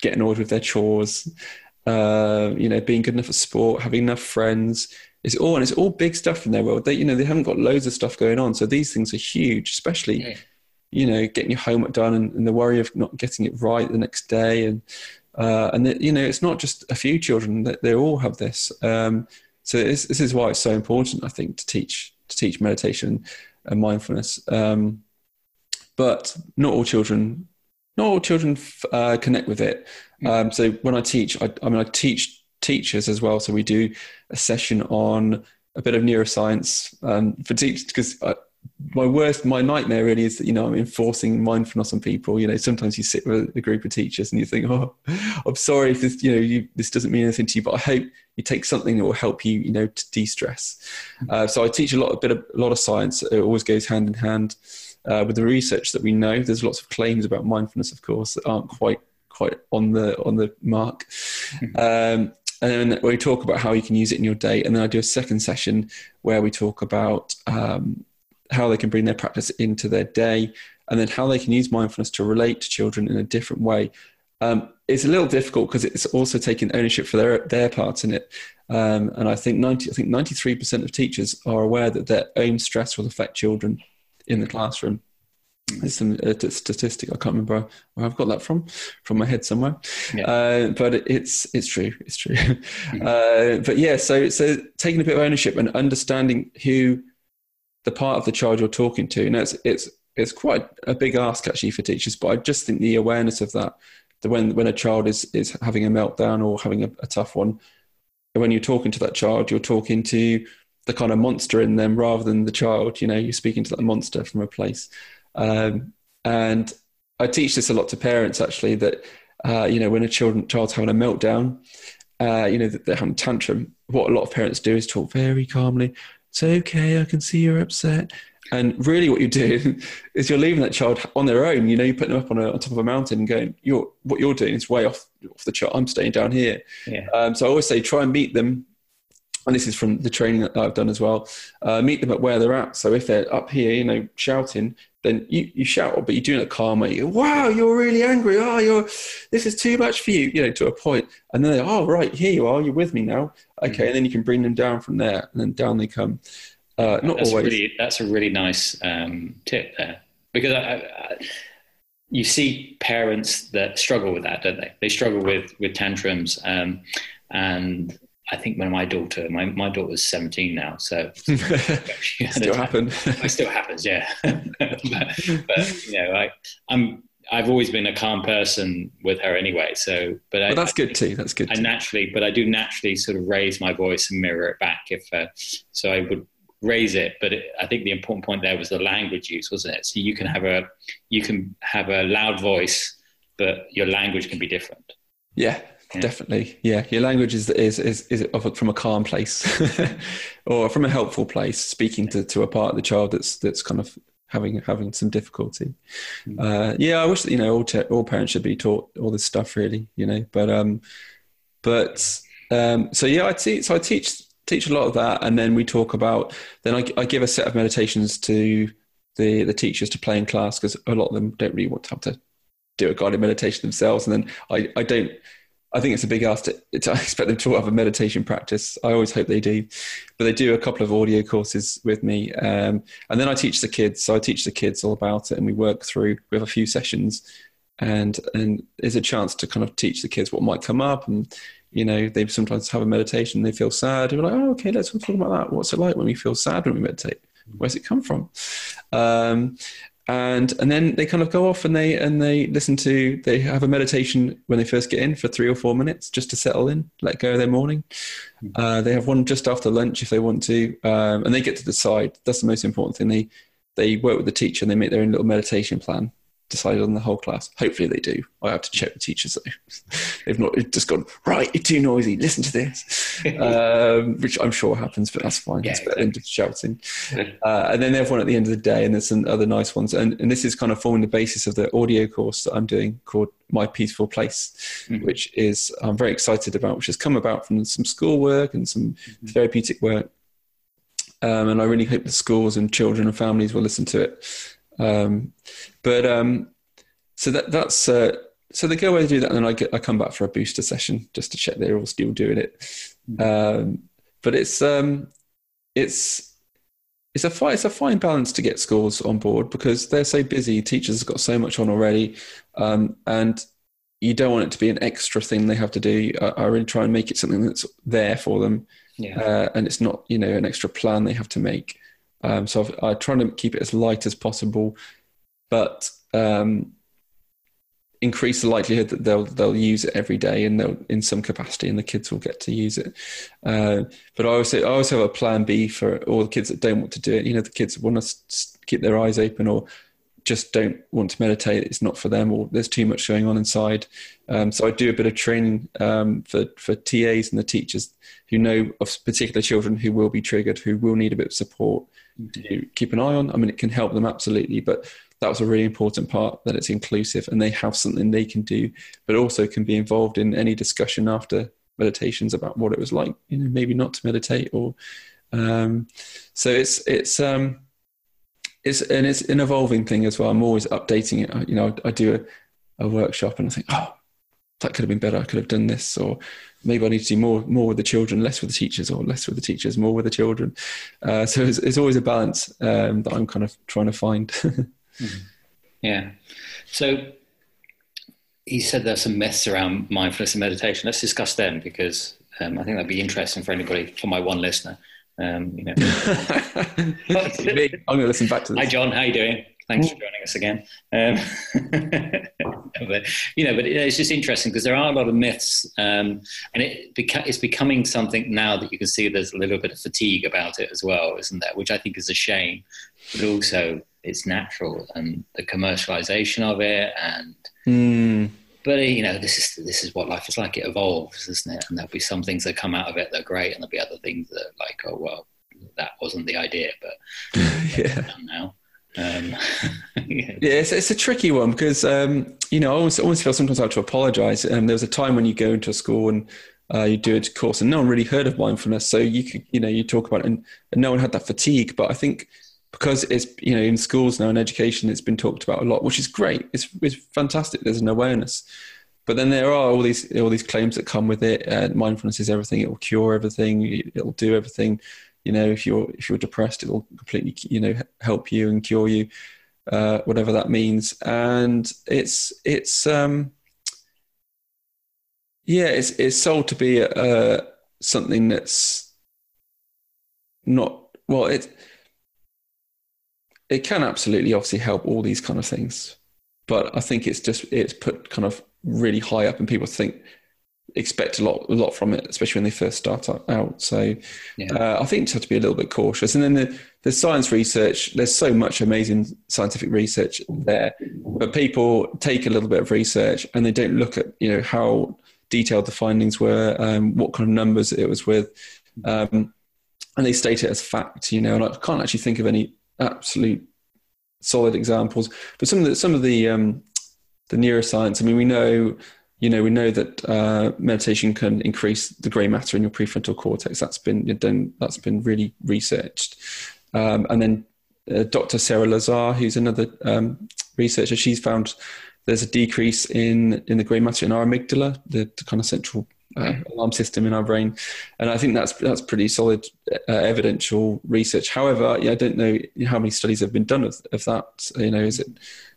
getting on with their chores, uh, you know, being good enough at sport, having enough friends. It's all and it's all big stuff in their world. They, you know, they haven't got loads of stuff going on, so these things are huge. Especially, yeah. you know, getting your homework done and, and, the worry of not getting it right the next day, and uh, and you know, it's not just a few children; they, they all have this. Um, so this, this is why it's so important, I think, to teach to teach meditation and mindfulness. Um, but not all children not all children uh, connect with it. Mm. Um, so when I teach, I, I mean, I teach teachers as well. So we do a session on a bit of neuroscience um, for teachers because my worst, my nightmare really is that you know I'm enforcing mindfulness on people. You know, sometimes you sit with a group of teachers and you think, "Oh, I'm sorry if this, you know, you, this doesn't mean anything to you, but I hope you take something that will help you, you know, to de-stress." Uh, so I teach a lot, a bit of a lot of science. It always goes hand in hand uh, with the research that we know. There's lots of claims about mindfulness, of course, that aren't quite quite on the on the mark. Mm-hmm. Um, and then we talk about how you can use it in your day. And then I do a second session where we talk about um, how they can bring their practice into their day, and then how they can use mindfulness to relate to children in a different way. Um, it's a little difficult because it's also taking ownership for their their part in it. Um, and I think ninety, I think ninety three percent of teachers are aware that their own stress will affect children in the classroom. There's some statistic I can't remember where I've got that from, from my head somewhere. Yeah. Uh, but it's it's true, it's true. Mm-hmm. Uh, but yeah, so so taking a bit of ownership and understanding who the part of the child you're talking to. And it's it's it's quite a big ask actually for teachers, but I just think the awareness of that, that when when a child is is having a meltdown or having a, a tough one, when you're talking to that child, you're talking to the kind of monster in them rather than the child. You know, you're speaking to that monster from a place. Um, and I teach this a lot to parents actually that uh, you know when a children child's having a meltdown, uh, you know they're having a tantrum. What a lot of parents do is talk very calmly it's okay, I can see you're upset. And really, what you're doing is you're leaving that child on their own. You know, you're putting them up on, a, on top of a mountain and going, "You're what you're doing is way off off the chart. I'm staying down here." Yeah. Um, so I always say, try and meet them. And this is from the training that I've done as well. Uh, meet them at where they're at. So if they're up here, you know, shouting, then you, you shout, but you're doing it calmly. You go, wow, you're really angry. Oh, you're this is too much for you. You know, to a point. And then they, oh, right, here you are. You're with me now okay, mm-hmm. and then you can bring them down from there, and then down they come. Uh, not that's always. Really, that's a really nice um, tip there because I, I, you see parents that struggle with that, don't they? They struggle with with tantrums, um, and I think when my daughter, my, my daughter's 17 now, so still happens. it still happens, yeah. but, but, you know, I, I'm I've always been a calm person with her anyway. So, but well, I, that's good too. That's good. I naturally, but I do naturally sort of raise my voice and mirror it back. If uh, so, I would raise it. But it, I think the important point there was the language use, wasn't it? So you can have a you can have a loud voice, but your language can be different. Yeah, yeah. definitely. Yeah, your language is is is, is from a calm place or from a helpful place, speaking to, to a part of the child that's that's kind of having having some difficulty. Mm. Uh, yeah, I wish that you know all te- all parents should be taught all this stuff really, you know. But um, but um, so yeah, I teach. So I teach teach a lot of that, and then we talk about. Then I, I give a set of meditations to the the teachers to play in class because a lot of them don't really want to have to do a guided meditation themselves, and then I I don't I think it's a big ask to, to expect them to have a meditation practice. I always hope they do, but they do a couple of audio courses with me, um, and then I teach the kids. So I teach the kids all about it, and we work through. We have a few sessions, and and there's a chance to kind of teach the kids what might come up, and you know they sometimes have a meditation, they feel sad, and we're like, oh, okay, let's talk about that. What's it like when we feel sad when we meditate? Where's it come from? Um, and and then they kind of go off and they and they listen to they have a meditation when they first get in for three or four minutes just to settle in let go of their morning. Hmm. uh, they have one just after lunch if they want to um, and they get to decide. That's the most important thing. They they work with the teacher and they make their own little meditation plan decided on the whole class. Hopefully they do. I have to check with teachers though. They've not just gone, right, you're too noisy, listen to this, um, which I'm sure happens, but that's fine. Yeah, it's better than just shouting. Uh, and then they have one at the end of the day, and there's some other nice ones. And, and this is kind of forming the basis of the audio course that I'm doing called My Peaceful Place, mm-hmm. which is I'm very excited about, which has come about from some schoolwork and some mm-hmm. therapeutic work. Um, and I really hope the schools and children and families will listen to it um, but um, so that that's uh, so they go away and do that, and then I get I come back for a booster session just to check they're all still doing it. Hmm. Um, but it's um, it's it's a fine, it's a fine balance to get schools on board because they're so busy. Teachers have got so much on already, um, and you don't want it to be an extra thing they have to do. I, I really try and make it something that's there for them, yeah. uh, and it's not you know an extra plan they have to make. Um, so I've, I try to keep it as light as possible, but um, increase the likelihood that they'll they'll use it every day and they'll in some capacity and the kids will get to use it. Uh, but I also I also have a plan B for all the kids that don't want to do it. You know the kids want to keep their eyes open or just don't want to meditate. It's not for them or there's too much going on inside. Um, so I do a bit of training um, for for TAs and the teachers who know of particular children who will be triggered who will need a bit of support to keep an eye on. I mean it can help them absolutely but that was a really important part that it's inclusive and they have something they can do but also can be involved in any discussion after meditations about what it was like you know maybe not to meditate or um, so it's it's um it's and it's an evolving thing as well. I'm always updating it. You know i, I do a, a workshop and i think oh that could have been better i could have done this or maybe I need to do more more with the children, less with the teachers, or less with the teachers, more with the children. Uh, so it's, it's, always a balance um, that I'm kind of trying to find. Mm-hmm. Yeah. So he said there's some myths around mindfulness and meditation. Let's discuss them because um, I think that'd be interesting for anybody, for my one listener. Um, you know. I'm going to listen back to this. Hi, John. How you doing? Thanks for joining us again. Um, but you know, but it's just interesting because there are a lot of myths, um, and it beca- it's becoming something now that you can see there's a little bit of fatigue about it as well, isn't there? Which I think is a shame, but also it's natural and the commercialization of it and mm. but you know this is this is what life is like it evolves isn't it and there'll be some things that come out of it that are great and there'll be other things that like oh well that wasn't the idea but yeah now um, yeah, it's, it's, a tricky one because um, you know I always, always feel sometimes I have to apologize. Um, there was a time when you go into a school and uh, you do a course and no one really heard of mindfulness, so you could, you know you talk about it and, and no one had that fatigue. But I think because it's you know in schools now in education it's been talked about a lot which is great. It's, it's fantastic. There's an awareness. But then there are all these all these claims that come with it. Uh, mindfulness is everything. It will cure everything. It'll do everything you know if you're if you're depressed it'll completely you know help you and cure you uh, whatever that means. And it's it's um yeah it's it's sold to be uh something that's not well it it can absolutely obviously help all these kind of things. But i think it's just it's put kind of really high up and people think expect a lot a lot from it especially when they first start out so yeah. uh, i think you just have to be a little bit cautious and then the, the science research there's so much amazing scientific research there but people take a little bit of research and they don't look at you know how detailed the findings were um, what kind of numbers it was with um, and they state it as fact you know and i can't actually think of any absolute solid examples. But some of the some of the um, the neuroscience. I mean, we know you know we know that uh, meditation can increase the grey matter in your prefrontal cortex. That's been done. That's been really researched. Um, and then uh, Dr. Sarah Lazar, who's another um, researcher, she's found there's a decrease in in the grey matter in our amygdala, the, the kind of central uh, alarm system in our brain, and I think that's that's pretty solid uh, evidential research. However, yeah, I don't know how many studies have been done of, of that. You know, is it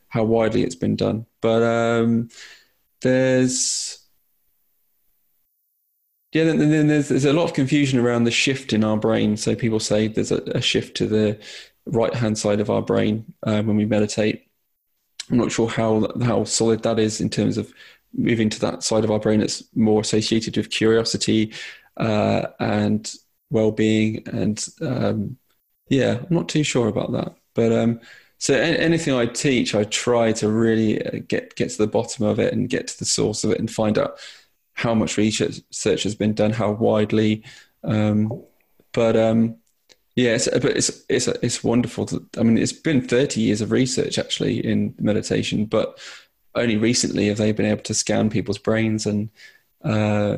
how widely it's been done? But um, there's yeah, then, there's, there's a lot of confusion around the shift in our brain. So people say there's a, a shift to the right hand side of our brain uh, when we meditate. I'm not sure how how solid that is in terms of moving to that side of our brain that's more associated with curiosity uh, and well-being and um, yeah i'm not too sure about that but um, so anything i teach i try to really uh, get get to the bottom of it and get to the source of it and find out how much research has been done how widely um, but um, yeah, it's, but it's it's it's wonderful. To, I mean, it's been thirty years of research actually in meditation, but only recently have they been able to scan people's brains and uh,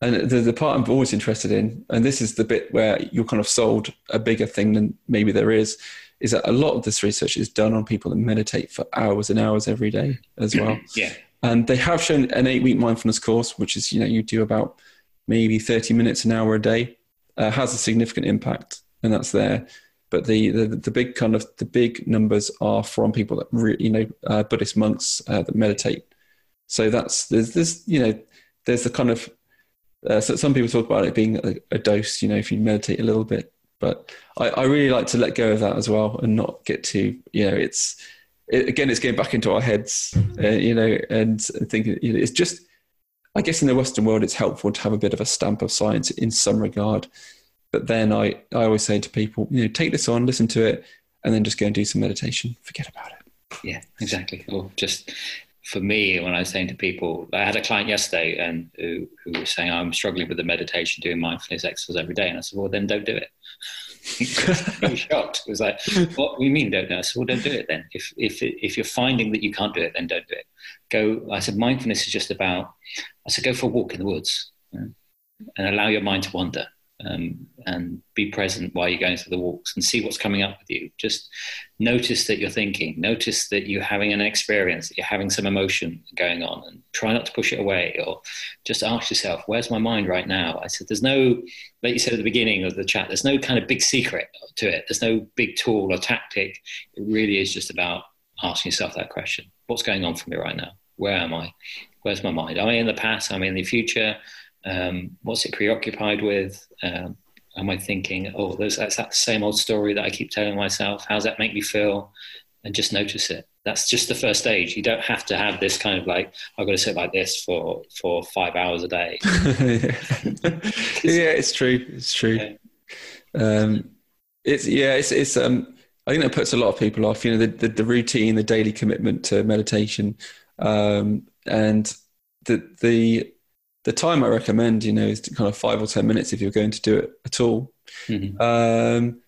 and the, the part I'm always interested in, and this is the bit where you're kind of sold a bigger thing than maybe there is, is that a lot of this research is done on people that meditate for hours and hours every day as well. yeah. And they have shown an eight week mindfulness course, which is, you know, you do about maybe 30 minutes an hour a day, uh, has a significant impact, and that's there but the, the, the big kind of the big numbers are from people that re, you know uh, Buddhist monks uh, that meditate. So that's there's this you know there's the kind of uh, so some people talk about it being a, a, dose. You know, if you meditate a little bit, but I, I really like to let go of that as well and not get too you know it's it, again, it's getting back into our heads, uh, you know, and thinking, you know, it's just, I guess in the Western world, it's helpful to have a bit of a stamp of science in some regard. But then I, I always say to people, you know, take this on, listen to it, and then just go and do some meditation. Forget about it. Yeah, exactly. Or just for me, when I was saying to people, I had a client yesterday and who, who was saying, I'm struggling with the meditation, doing mindfulness exercise every day. And I said, well, then don't do it. shocked. It was like, what do you mean don't said, well, don't do it then. If, if, if you're finding that you can't do it, then don't do it. Go, I said, mindfulness is just about, I said, go for a walk in the woods and allow your mind to wander um, and be present while you're going through the walks and see what's coming up with you. Just notice that you're thinking, notice that you're having an experience, that you're having some emotion going on, and try not to push it away. Or just ask yourself, where's my mind right now? I said, there's no, like you said at the beginning of the chat, there's no kind of big secret to it, there's no big tool or tactic. It really is just about asking yourself that question what's going on for me right now? Where am I? Where's my mind? Am I in the past? Am I in the future? Um, what's it preoccupied with? Um, am I thinking, oh, that's that same old story that I keep telling myself? How does that make me feel? And just notice it. That's just the first stage. You don't have to have this kind of like, I've got to sit like this for, for five hours a day. yeah, it's true. It's true. Yeah. Um, it's, yeah, it's, it's, um, I think that puts a lot of people off, you know, the, the, the routine, the daily commitment to meditation, um, and the, the, the time I recommend, you know, is kind of five or ten minutes if you're going to do it at all. Mm-hmm. Um,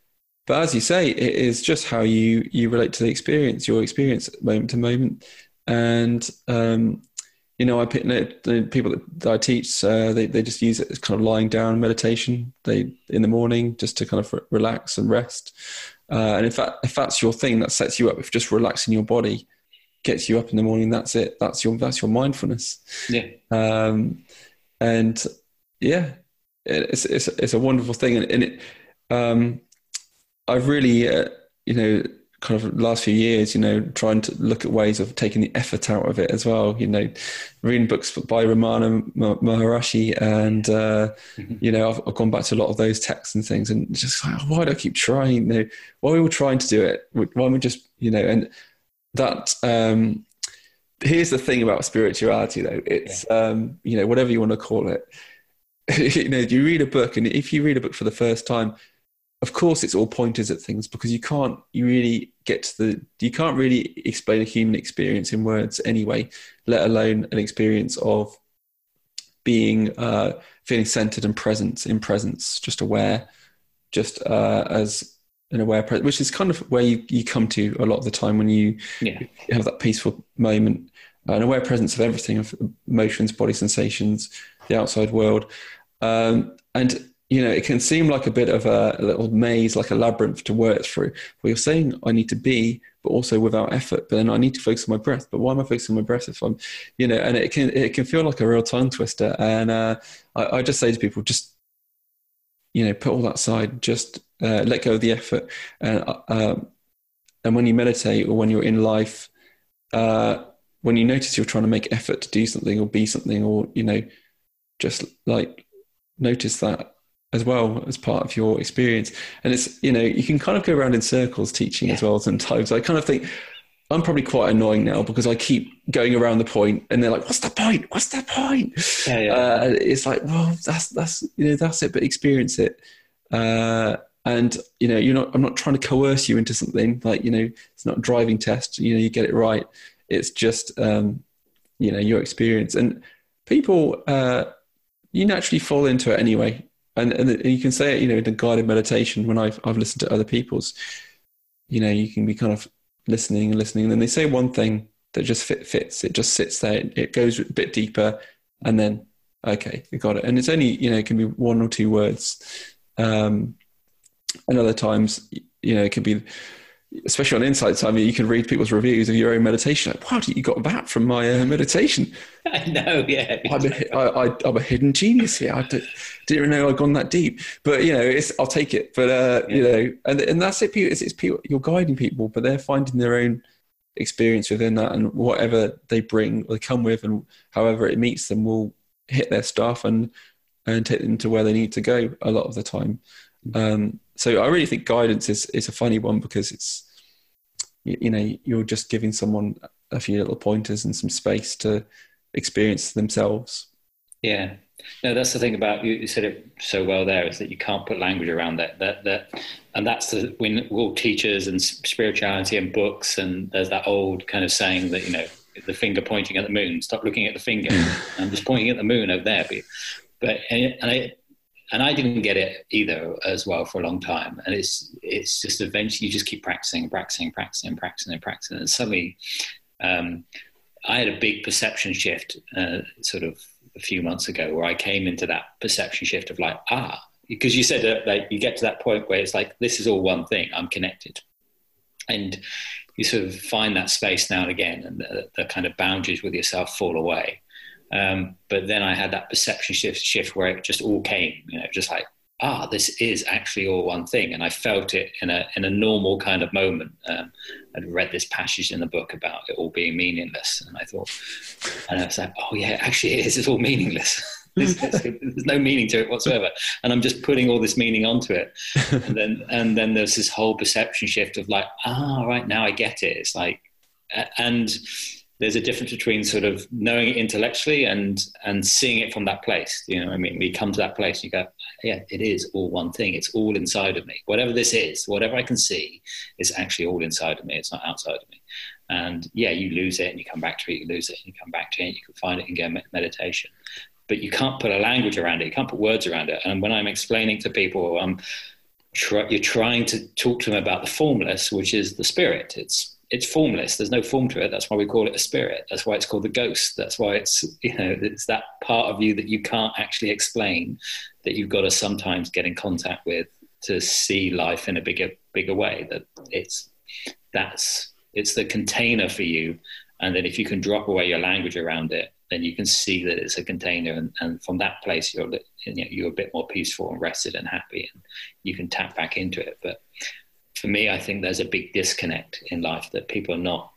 but as you say, it is just how you you relate to the experience, your experience moment to moment, and um, you know, I pick the people that, that I teach, uh, they they just use it as kind of lying down meditation. They in the morning just to kind of relax and rest. Uh, and in fact, if that's your thing, that sets you up. If just relaxing your body gets you up in the morning, that's it. That's your that's your mindfulness. Yeah. Um, and yeah, it's it's it's a wonderful thing, and, and it, um, I've really, uh, you know, kind of last few years, you know, trying to look at ways of taking the effort out of it as well. You know, reading books by Ramana Maharishi, and uh, mm-hmm. you know, I've, I've, gone back to a lot of those texts and things, and just like, why do I keep trying? You know, why are we all trying to do it? Why are we just, you know, and that um, here's the thing about spirituality though it's yeah. um, you know whatever you want to call it you know you read a book and if you read a book for the first time of course it's all pointers at things because you can't you really get to the you can't really explain a human experience in words anyway let alone an experience of being uh, feeling centered and present in presence just aware just uh, as an aware presence which is kind of where you, you come to a lot of the time when you yeah. have that peaceful moment an aware presence of everything of emotions body sensations the outside world. Um, and you know it can seem like a bit of a, a, little maze like a labyrinth to work through. Where you're saying i need to be but also without effort but then i need to focus on my breath. But why am i focusing on my breath if i'm you know and it can it can feel like a real tongue twister. And uh, I, I, just say to people just you know put all that aside just uh, let go of the effort. And uh, um, and when you meditate or when you're in life uh, when you notice you're trying to make effort to do something or be something or you know just like notice that as well as part of your experience. And it's you know you can kind of go around in circles teaching yeah. as well sometimes. I kind of think i'm probably quite annoying now because i keep going around the point and they're like what's the point? What's the point? Yeah, yeah. Uh, it's like well that's that's you know that's it but experience it. Uh, and you know you're not i'm not trying to coerce you into something like you know it's not a driving test you know you get it right it's just um, you know your experience, and people uh, you naturally fall into it anyway. And, and you can say it, you know, in a guided meditation when I've I've listened to other people's, you know, you can be kind of listening and listening, and then they say one thing that just fit, fits. It just sits there. It goes a bit deeper, and then okay, you got it. And it's only you know it can be one or two words. Um, and other times, you know, it could be especially on Insight Timer, you can read people's reviews of your own meditation. Like, wow, you got that from my uh, meditation? I know, yeah. I'm a, I, I, I'm a hidden genius here. I didn't even know I'd gone that deep. But you know, it's, I'll take it. But uh, yeah. you know, and and that's it. People, it's, it's people. You're guiding people, but they're finding their own experience within that, and whatever they bring, they come with, and however it meets them, will hit their stuff and and take them to where they need to go. A lot of the time. Um, so I really think guidance is is a funny one because it's you, you know you're just giving someone a few little pointers and some space to experience themselves. Yeah, no, that's the thing about you. You said it so well there is that you can't put language around that. That that, and that's the when all teachers and spirituality and books and there's that old kind of saying that you know the finger pointing at the moon. Stop looking at the finger. I'm just pointing at the moon over there. But, but and I and I didn't get it either as well for a long time. And it's it's just eventually you just keep practicing, practicing, practicing, practicing, and practicing, and suddenly. Um, I had a big perception shift, uh, sort of a few months ago where I came into that perception shift of like, ah, because you said that like, you get to that point where it's like, this is all one thing, I'm connected. And you sort of find that space now and again, and the, the kind of boundaries with yourself fall away. Um, but then I had that perception shift, shift where it just all came, you know, just like, ah, this is actually all one thing. And I felt it in a, in a normal kind of moment. Um, I'd read this passage in the book about it all being meaningless. And I thought, and I was like, oh yeah, actually it is, it's all meaningless. there's, there's, no meaning to it whatsoever. And I'm just putting all this meaning onto it. And then, and then there's this whole perception shift of like, ah, right now I get it. It's like, and there's a difference between sort of knowing it intellectually and and seeing it from that place. You know, I mean, we come to that place, and you go, yeah, it is all one thing. It's all inside of me. Whatever this is, whatever I can see, is actually all inside of me. It's not outside of me. And yeah, you lose it and you come back to it. You lose it and you come back to it. You can find it in go meditation, but you can't put a language around it. You can't put words around it. And when I'm explaining to people, I'm tr- you're trying to talk to them about the formless, which is the spirit. It's it's formless. There's no form to it. That's why we call it a spirit. That's why it's called the ghost. That's why it's you know it's that part of you that you can't actually explain that you've got to sometimes get in contact with to see life in a bigger bigger way. That it's that's it's the container for you, and then if you can drop away your language around it, then you can see that it's a container, and, and from that place you're you know, you're a bit more peaceful and rested and happy, and you can tap back into it. But for me, I think there's a big disconnect in life that people are not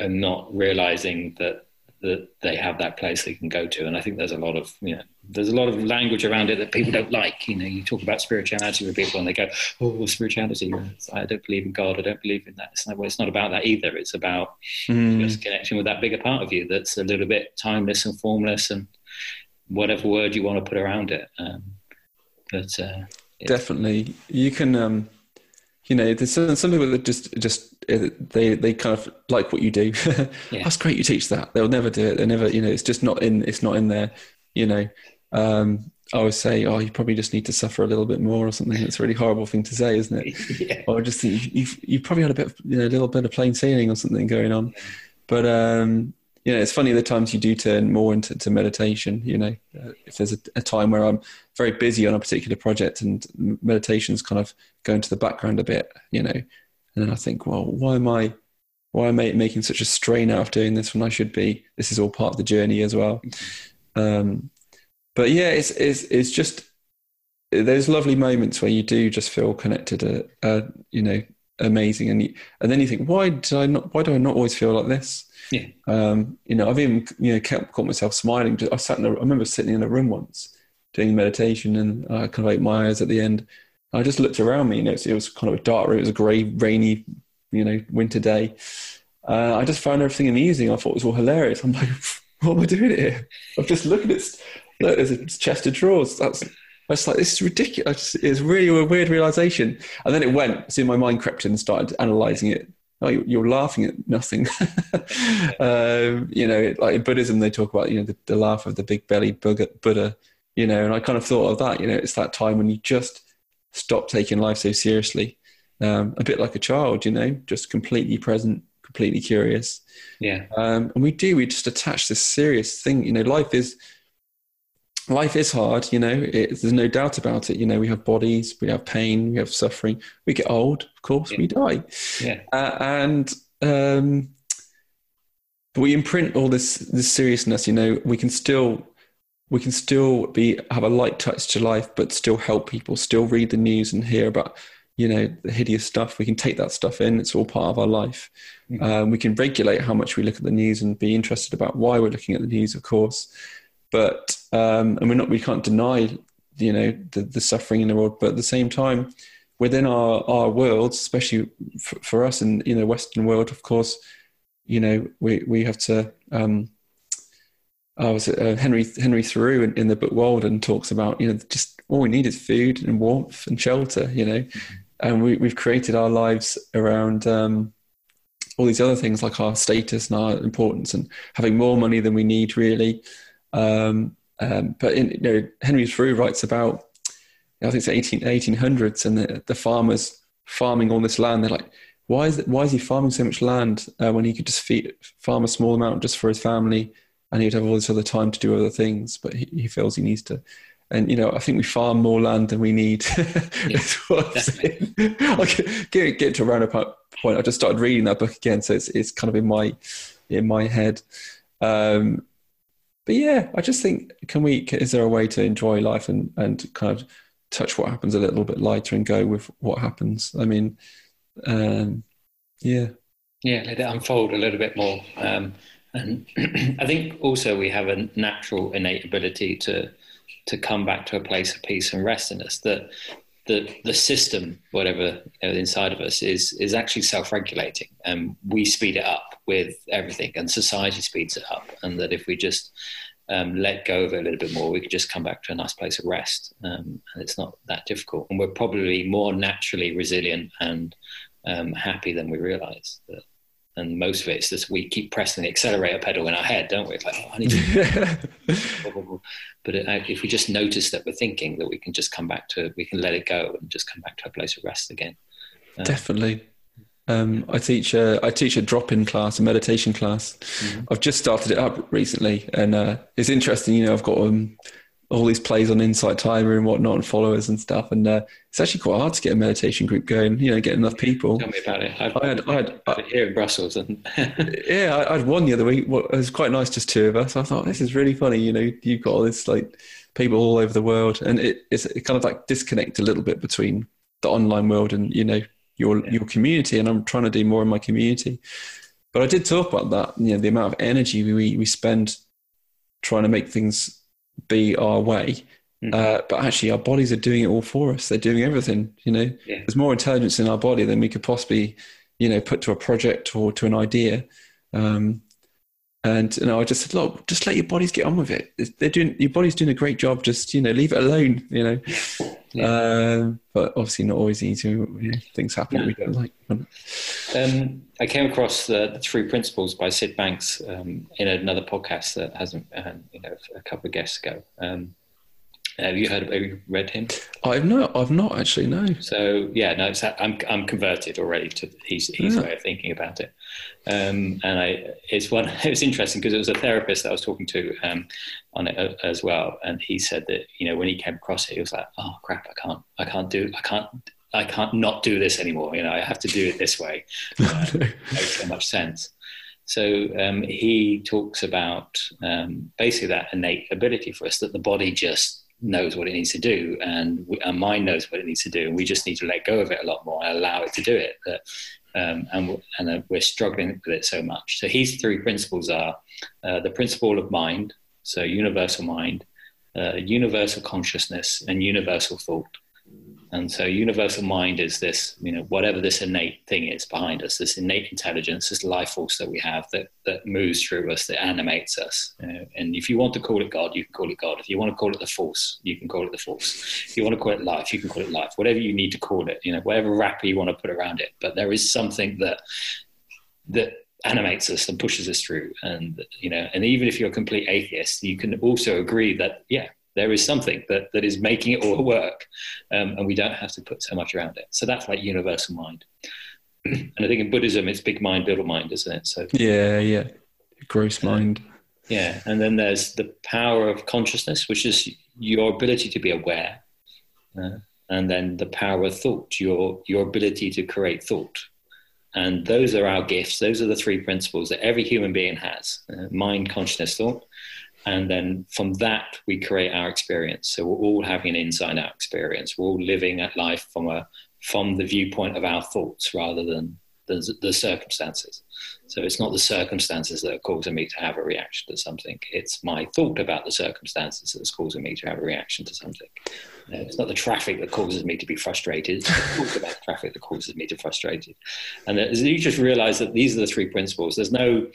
are not realizing that that they have that place they can go to. And I think there's a lot of you know there's a lot of language around it that people don't like. You know, you talk about spirituality with people and they go, "Oh, spirituality! I don't believe in God. I don't believe in that." It's not, well, it's not about that either. It's about mm. just connecting with that bigger part of you that's a little bit timeless and formless and whatever word you want to put around it. Um, but uh, definitely, you can. Um you know, there's some, some people that just just uh, they they kind of like what you do. yeah. That's great. You teach that. They'll never do it. They never. You know, it's just not in. It's not in there. You know, um, I always say, oh, you probably just need to suffer a little bit more or something. It's a really horrible thing to say, isn't it? yeah. Or just you've you've probably had a bit, of, you know, a little bit of plain sailing or something going on. But um, you know, it's funny the times you do turn more into meditation. You know, uh, if there's a, a, time where I'm very busy on a particular project and meditation's kind of going to the background a bit, you know, and then I think, well, why am I, why am I making such a strain out of doing this when I should be? This is all part of the journey as well. Um, but yeah, it's it's it's just there's lovely moments where you do just feel connected, uh, uh, you know, amazing, and you, and then you think, why did I not? Why do I not always feel like this? Yeah. Um, you know, I've even you know kept caught myself smiling. I sat in a, I remember sitting in a room once doing meditation, and I kind of ate my eyes at the end. I just looked around me. You know, it was kind of a dark room. It was a grey, rainy, you know, winter day. Uh, I just found everything amusing. I thought it was all hilarious. I'm like, what am I doing here? I'm just looking at look. There's a chest of drawers. That's I was like, this is ridiculous. It's really a weird realization. And then it went. So my mind crept in and started analyzing it oh, you're laughing at nothing. um, you know, like in Buddhism, they talk about, you know, the, the laugh of the big belly Buddha, you know, and I kind of thought of that, you know, it's that time when you just stop taking life so seriously. Um, a bit like a child, you know, just completely present, completely curious. Yeah. Um, and we do, we just attach this serious thing, you know, life is, life is hard, you know, it, there's no doubt about it. You know, we have bodies, we have pain, we have suffering, we get old, of course, yeah. we die. Yeah. Uh, and um, we imprint all this this seriousness, you know, we can still we can still be have a light touch to life, but still help people, still read the news and hear about, you know, the hideous stuff. We can take that stuff in. It's all part of our life. Mm-hmm. Um, we can regulate how much we look at the news and be interested about why we're looking at the news, of course but um, and we're not we can't deny you know the, the suffering in the world but at the same time within our our worlds, especially for, for us in you know Western world, of course, you know we we have to. Um, I was uh, Henry Henry Thoreau in, in, the book Walden talks about you know just all we need is food and warmth and shelter, you know, mm-hmm. and we we've created our lives around um, all these other things like our status and our importance and having more money than we need really. Um, um, but in, you know, Henry Thoreau writes about I think it's 18, 1800s and the, the farmers farming all this land. They're like, why is it, why is he farming so much land uh, when he could just feed, farm a small amount just for his family and he'd have all this other time to do other things, but he, he feels he needs to. And you know, I think we farm more land than we need. Yeah, i get, get to a roundabout point. I just started reading that book again, so it's it's kind of in my in my head. Um, but yeah, I just think, can we? Is there a way to enjoy life and and kind of touch what happens a little bit lighter and go with what happens? I mean, um, yeah, yeah, let it unfold a little bit more. Um, and I think also we have a natural innate ability to to come back to a place of peace and rest in us. That the the system, whatever you know, inside of us, is is actually self regulating, and we speed it up with everything, and society speeds it up. And that if we just um, let go of it a little bit more, we could just come back to a nice place of rest, um, and it's not that difficult. And we're probably more naturally resilient and um, happy than we realise. That and most of it is just we keep pressing the accelerator pedal in our head, don't we? It's like, oh, I need to. but it, if we just notice that we're thinking, that we can just come back to, we can let it go and just come back to a place of rest again. Um, Definitely. Um, I teach a I teach a drop in class, a meditation class. Mm-hmm. I've just started it up recently, and uh, it's interesting. You know, I've got um, all these plays on Insight Timer and whatnot and followers and stuff. And uh, it's actually quite hard to get a meditation group going, you know, get enough people. Tell me about it. I've, I had, I had, I, here in Brussels. And yeah, I, I, had one the other week. Well, it was quite nice, just two of us. I thought, this is really funny. You know, you've got all this like people all over the world. And it, it's it kind of like disconnect a little bit between the online world and, you know, your, yeah. your community. And I'm trying to do more in my community. But I did talk about that, you know, the amount of energy we, we spend trying to make things be our way. Mm-hmm. Uh, but actually, our bodies are doing it all for us. They're doing everything. You know, yeah. there's more intelligence in our body than we could possibly, you know, put to a project or to an idea. Um, and you know, I just said, look, just let your bodies get on with it. They're doing your body's doing a great job. Just you know, leave it alone. You know, yeah. um, but obviously not always easy. You know, things happen yeah. we don't like. Um, I came across the, the, Three Principles by Syd Banks um, in another podcast that hasn't, uh, you know, a couple of guests ago. Um, have you heard? Have you read him? I've not. I've not actually. No. So yeah, no. I'm I'm converted already to his his yeah. way of thinking about it, um, and I it's one. It was interesting because it was a therapist that I was talking to um, on it uh, as well, and he said that you know when he came across it, he was like, "Oh crap, I can't, I can't do, I can't I can't not do this anymore. You know, I have to do it this way. Uh, makes so much sense. So um, he talks about um, basically that innate ability for us that the body just knows what it needs to do, and we, our mind knows what it needs to do, and we just need to let go of it a lot more and allow it to do it. That, um, and and uh, we're struggling with it so much. So his three principles are uh, the principle of mind, so universal mind, uh, universal consciousness, and universal thought. And so universal mind is this, you know, whatever this innate thing is behind us, this innate intelligence, this life force that we have that, that moves through us, that animates us. You know? And if you want to call it God, you can call it God. If you want to call it the force, you can call it the force. If you want to call it life, you can call it life. Whatever you need to call it, you know, whatever wrapper you want to put around it. But there is something that that animates us and pushes us through. And you know, and even if you're a complete atheist, you can also agree that yeah, there is something that, that is making it all work um, and we don't have to put so much around it. So that's like universal mind. And i think in buddhism it's big mind little mind isn't it? So yeah yeah. Gross mind. yeah and then there's the power of consciousness which is your ability to be aware uh, and then the power of thought your your ability to create thought. And those are our gifts. Those are the three principles that every human being has uh, mind consciousness thought and then from that we create our experience. So we're all having an inside out experience. We're all living at life from a from the viewpoint of our thoughts rather than the, the circumstances. So it's not the circumstances that are causing me to have a reaction to something. It's my thought about the circumstances that's causing me to have a reaction to something. Know, it's not the traffic that causes me to be frustrated. It's the thought about traffic that causes me to be frustrated. And uh, you just realize that these are the three principles. There's no,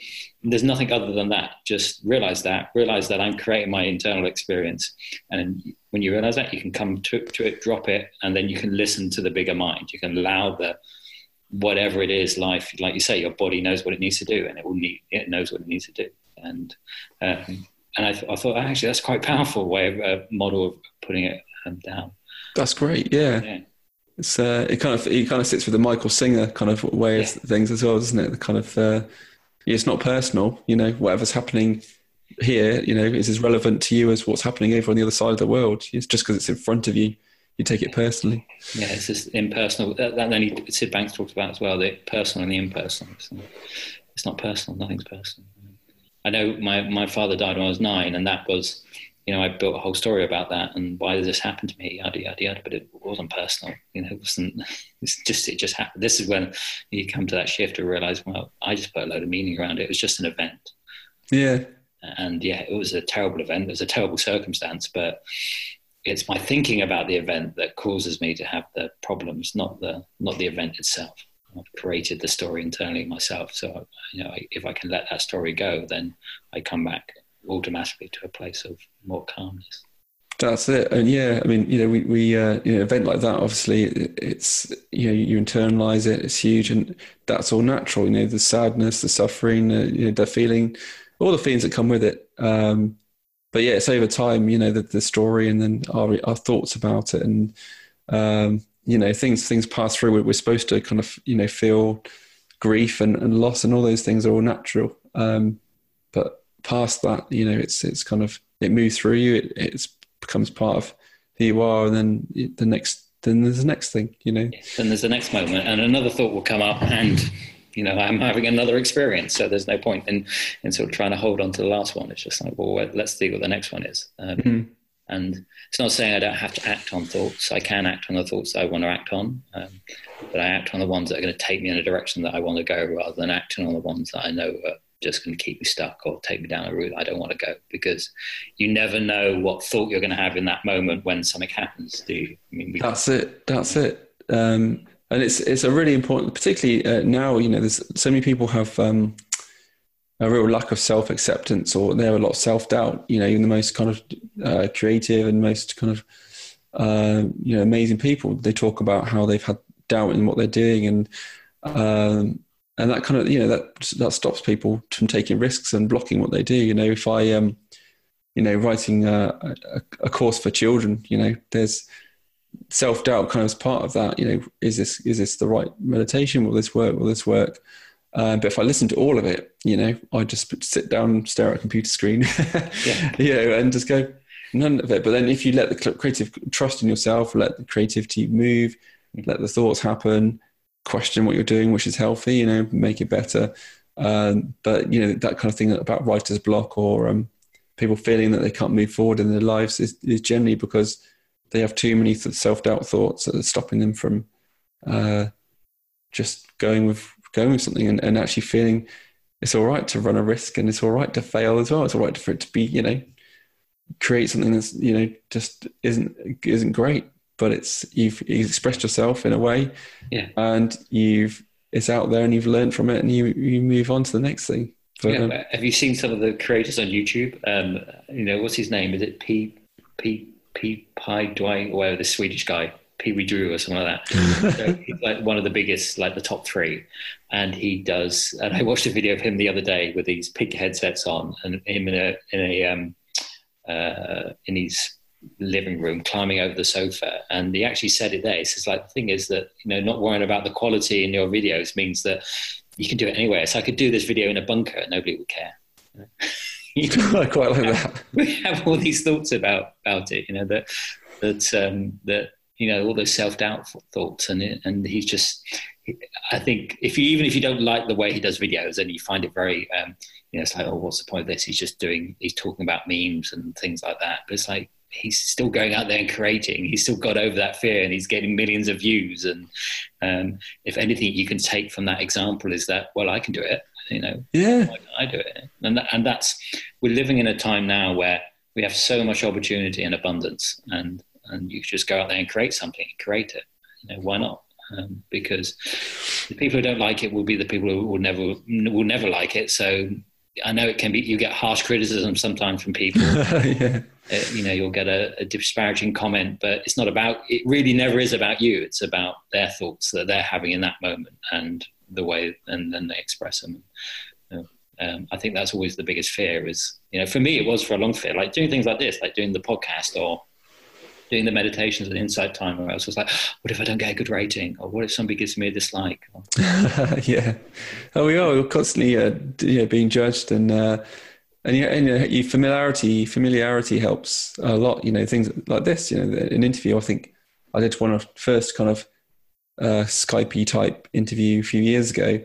there's nothing other than that. Just realize that. Realize that I'm creating my internal experience. And when you realize that, you can come to, to it, drop it, and then you can listen to the bigger mind. You can allow the whatever it is, life, like you say, your body knows what it needs to do, and it will need it knows what it needs to do. And um, and I, th- I, thought actually that's quite powerful way of uh, model of putting it um, down. That's great. Yeah. yeah. It's uh, it kind of it kind of sits with the Michael Singer kind of way yeah. of things as well, doesn't it? The kind of uh, it's not personal. You know, whatever's happening here, you know, is as relevant to you as what's happening over on the other side of the world. It's just because it's in front of you you take it personally. Yeah, it's just impersonal. That, that then he, Syd Banks talked about as well the personal and the impersonal. It's not, it's not personal. Nothing's personal. I know my my father died when I was nine, and that was, you know, I built a whole story about that and why did this happen to me, yada yada yada. But it wasn't personal. You know, it wasn't. It's just it just happened. This is when you come to that shift to realize, well, I just put a load of meaning around it. It was just an event. Yeah. And yeah, it was a terrible event. It was a terrible circumstance, but it's my thinking about the event that causes me to have the problems, not the not the event itself. I've created the story internally myself, so you know if I can let that story go, then I come back automatically to a place of more calmness. That's it, and yeah, I mean, you know, we we uh, you know, event like that. Obviously, it's you know, you internalize it. It's huge, and that's all natural. You know, the sadness, the suffering, uh, you know, the feeling, all the feelings that come with it. Um, but yeah, it's over time, you know, the, the story and then our, our thoughts about it. And, um, you know, things, things pass through. We're, we're, supposed to kind of, you know, feel grief and, and loss and all those things are all natural. Um, but past that, you know, it's, it's kind of, it moves through you. It it's, becomes part of who you are. And then the next, then there's the next thing, you know. Then there's the next moment and another thought will come up and you know, I'm having another experience. So there's no point in, in sort of trying to hold on to the last one. It's just like, well, let's see what the next one is. Um, mm-hmm. And it's not saying I don't have to act on thoughts. I can act on the thoughts I want to act on, um, but I act on the ones that are going to take me in a direction that I want to go rather than acting on the ones that I know are just going to keep me stuck or take me down a route I don't want to go because you never know what thought you're going to have in that moment when something happens. Do you? I mean, that's it. That's it. Um, and it's it's a really important, particularly uh, now. You know, there's so many people have um, a real lack of self acceptance, or they have a lot of self doubt. You know, even the most kind of uh, creative and most kind of uh, you know amazing people, they talk about how they've had doubt in what they're doing, and um, and that kind of you know that that stops people from taking risks and blocking what they do. You know, if I um, you know, writing a, a, a course for children, you know, there's self doubt kind of is part of that. You know, is this is this the right meditation? Will this work? Will this work? Uh, but if I listen to all of it, you know, I just sit down, stare at a computer screen, yeah. you know, and just go none of it. But then if you let the creative trust in yourself, let the creativity move, let the thoughts happen, question what you're doing, which is healthy, you know, make it better. Um, but you know that kind of thing about writer's block or um, people feeling that they can't move forward in their lives is, is generally because they have too many self doubt thoughts that are stopping them from uh, just going with going with something and, and actually feeling it's all right to run a risk and it's all right to fail as well. It's all right for it to be, you know, create something that's you know just isn't isn't great, but it's you've, you've expressed yourself in a way, yeah, and you've it's out there and you've learned from it and you you move on to the next thing. But, yeah, um, have you seen some of the creators on YouTube? Um, you know, what's his name? Is it P P P. Pi Dwight, or the Swedish guy, Pee Wee Drew or something like that. so he's like one of the biggest, like the top three. And he does, and I watched a video of him the other day with these pig headsets on and him in a, in a, um, uh, in his living room climbing over the sofa. And he actually said it there. He says, like, the thing is that, you know, not worrying about the quality in your videos means that you can do it anywhere. So I could do this video in a bunker, nobody would care. I quite like that. We have all these thoughts about about it, you know, that that um, that you know all those self doubt thoughts, and it, and he's just. I think if you even if you don't like the way he does videos, and you find it very, um, you know, it's like, oh, what's the point of this? He's just doing, he's talking about memes and things like that. But it's like he's still going out there and creating. He's still got over that fear, and he's getting millions of views. And um, if anything you can take from that example is that, well, I can do it. You know, yeah, I do it, and that, and that's we're living in a time now where we have so much opportunity and abundance, and and you just go out there and create something, create it. You know, why not? Um, because the people who don't like it will be the people who will never will never like it. So I know it can be. You get harsh criticism sometimes from people. yeah. Uh, you know, you'll get a, a, disparaging comment, but it's not about. It really never is about you. It's about their thoughts that they're having in that moment and the way, and then they express them. um, I think that's always the biggest fear. Is you know, for me, it was for a long fear, like doing things like this, like doing the podcast or doing the meditations and Insight Timer where I was just like, what if I don't get a good rating? Or what if somebody gives me a dislike? yeah. Oh, we are constantly uh, yeah, being judged and, uh, and yeah, and uh, familiarity, familiarity helps a lot. You know, things like this. You know, an interview. I think I did one of first kind of uh, Skypey type interview a few years ago.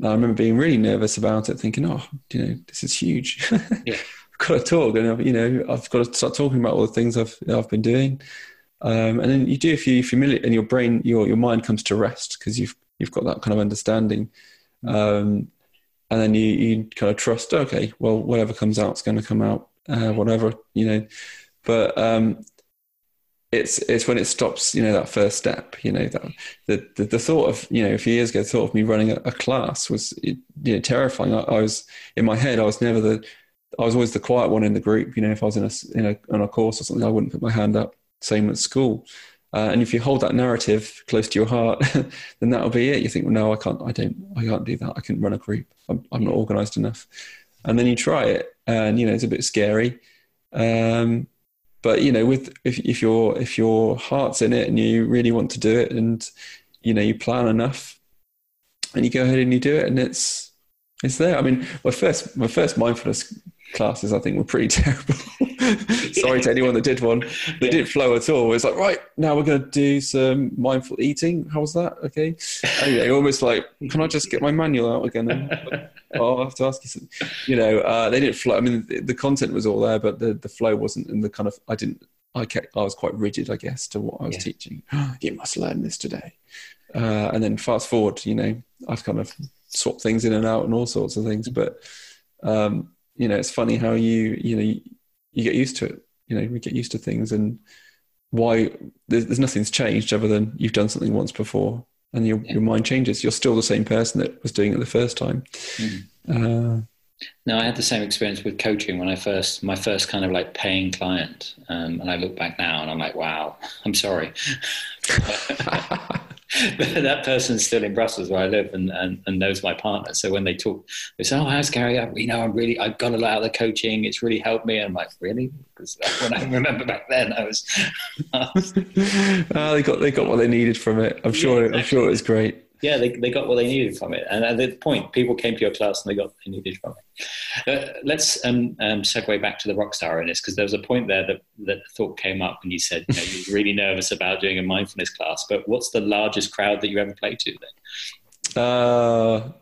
I remember being really nervous about it, thinking, "Oh, you know, this is huge." yeah I've got to talk, and you know, I've got to start talking about all the things I've I've been doing. Um, and then you do if you familiar, and your brain, your your mind comes to rest because you've you've got that kind of understanding. Um, and then you, you kind of trust, okay, well, whatever comes out is going to come out, uh, whatever, you know. But um, it's it's when it stops, you know, that first step, you know, that the, the, the thought of, you know, a few years ago, the thought of me running a, a class was, you know, terrifying. I, I, was in my head, I was never the I was always the quiet one in the group. You know, if I was in a in a on a course or something, I wouldn't put my hand up. Same at school. Uh, and if you hold that narrative close to your heart, then that'll be it. You think, well, no, I can't. I don't. I can't do that. I can run a group. I'm, I'm not organised enough. And then you try it, and you know it's a bit scary. Um, but you know, with if if your if your heart's in it and you really want to do it, and you know you plan enough, and you go ahead and you do it, and it's it's there. I mean, my first my first mindfulness classes I think were pretty terrible. Sorry to anyone that did one. They yeah. didn't flow at all. It's like, right, now we're going to do some mindful eating. How was that? Okay. Anyway, almost like, can I just get my manual out again? oh, I'll have to ask you something. You know, uh, they didn't flow. I mean, the, the, content was all there, but the, the flow wasn't in the kind of, I didn't, I kept, I was quite rigid, I guess, to what I was yeah. teaching. you must learn this today. Uh, and then fast forward, you know, I've kind of swapped things in and out and all sorts of things, but, um, you know, it's funny how you, you know, you, you get used to it. You know, we get used to things and why there's, there's nothing's changed other than you've done something once before and your, yeah. your mind changes. You're still the same person that was doing it the first time. Mm. Uh, no, I had the same experience with coaching when I first, my first kind of like paying client. Um, and I look back now and I'm like, wow, I'm sorry. that person's still in Brussels where I live and, and, and, knows my partner. So when they talk, they say, "Oh, how's Gary? I, you know, I'm really, I've got a lot out of the coaching. It's really helped me." And I'm like, "Really?" Because when I remember back then, I was. Oh, they got they got what they needed from it. I'm sure. Yeah, exactly. I'm sure it was great yeah, they, they got what they needed from it. And at the point, people came to your class and they got what they needed from it. Uh, let's um, um, segue back to the rock star in this because there was a point there that, that thought came up and you said you know, you're really nervous about doing a mindfulness class. But what's the largest crowd that you ever played to then? Uh,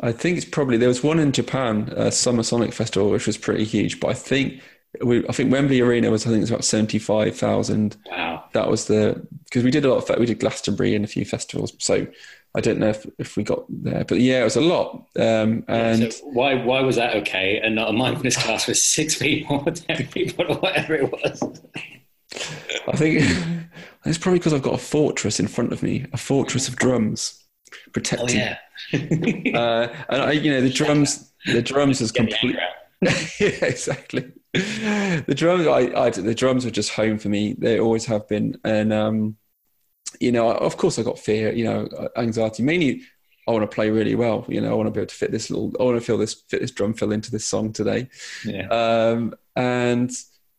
I think it's probably, there was one in Japan, uh, Summer Sonic Festival, which was pretty huge. But I think we, I think Wembley Arena was I think it's about seventy five thousand. Wow, that was the because we did a lot of we did Glastonbury and a few festivals. So I don't know if, if we got there, but yeah, it was a lot. Um, and so why why was that okay and not a mindfulness class with six people, or ten people, or whatever it was? I think it's probably because I've got a fortress in front of me, a fortress of drums protecting. Oh, yeah. uh, and I, you know the drums, the drums is complete. yeah, exactly. The drums, I, I, the drums are just home for me. They always have been, and um, you know, of course, I got fear, you know, anxiety. Mainly, I want to play really well. You know, I want to be able to fit this little. I want to feel this fit this drum fill into this song today. Yeah. Um, and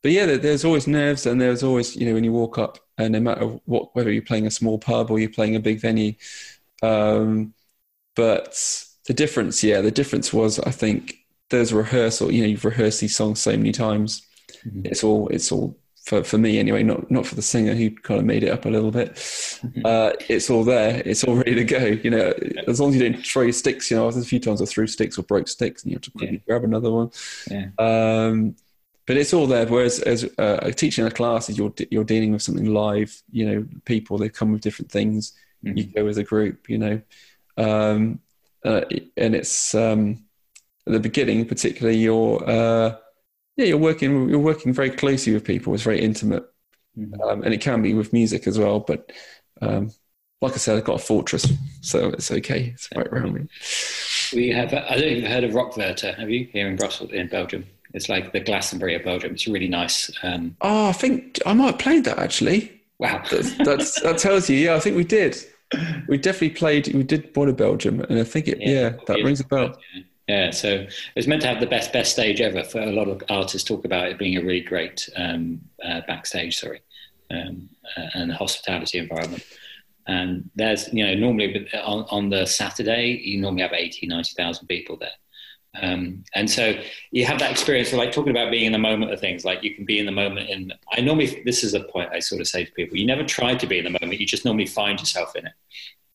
but yeah, there's always nerves, and there's always you know when you walk up, and no matter what, whether you're playing a small pub or you're playing a big venue, um, but the difference, yeah, the difference was I think there's rehearsal. You know, you've rehearsed these songs so many times. Mm-hmm. It's all it's all for, for me anyway, not not for the singer who kind of made it up a little bit. Mm-hmm. Uh, it's all there. It's all ready to go. You know, as long as you don't throw your sticks. You know, there's a few times I threw sticks or broke sticks, and you have to quickly yeah. grab another one. Yeah. Um, but it's all there. Whereas as uh, teaching a class is you're you're dealing with something live. You know, people they come with different things. Mm-hmm. You go as a group. You know, um, uh, and it's um, at the beginning, particularly you're uh, yeah you're working you're working very closely with people. It's very intimate, mm-hmm. um, and it can be with music as well. But um, like I said, I've got a fortress, so it's okay. It's right around me. We have. I don't you've heard of Rock Werchter. Have you here in Brussels, in Belgium? It's like the Glastonbury of Belgium. It's really nice. Um, oh, I think I might have played that actually. Wow, that's, that's, that tells you. Yeah, I think we did. We definitely played. We did of Belgium, and I think it. Yeah, yeah that rings a bell. Yeah. Yeah, so it's meant to have the best best stage ever. For a lot of artists, talk about it being a really great um, uh, backstage, sorry, um, uh, and hospitality environment. And there's, you know, normally on, on the Saturday, you normally have 80, 90,000 people there. Um, and so you have that experience of like talking about being in the moment of things, like you can be in the moment. And I normally, this is a point I sort of say to people: you never try to be in the moment; you just normally find yourself in it.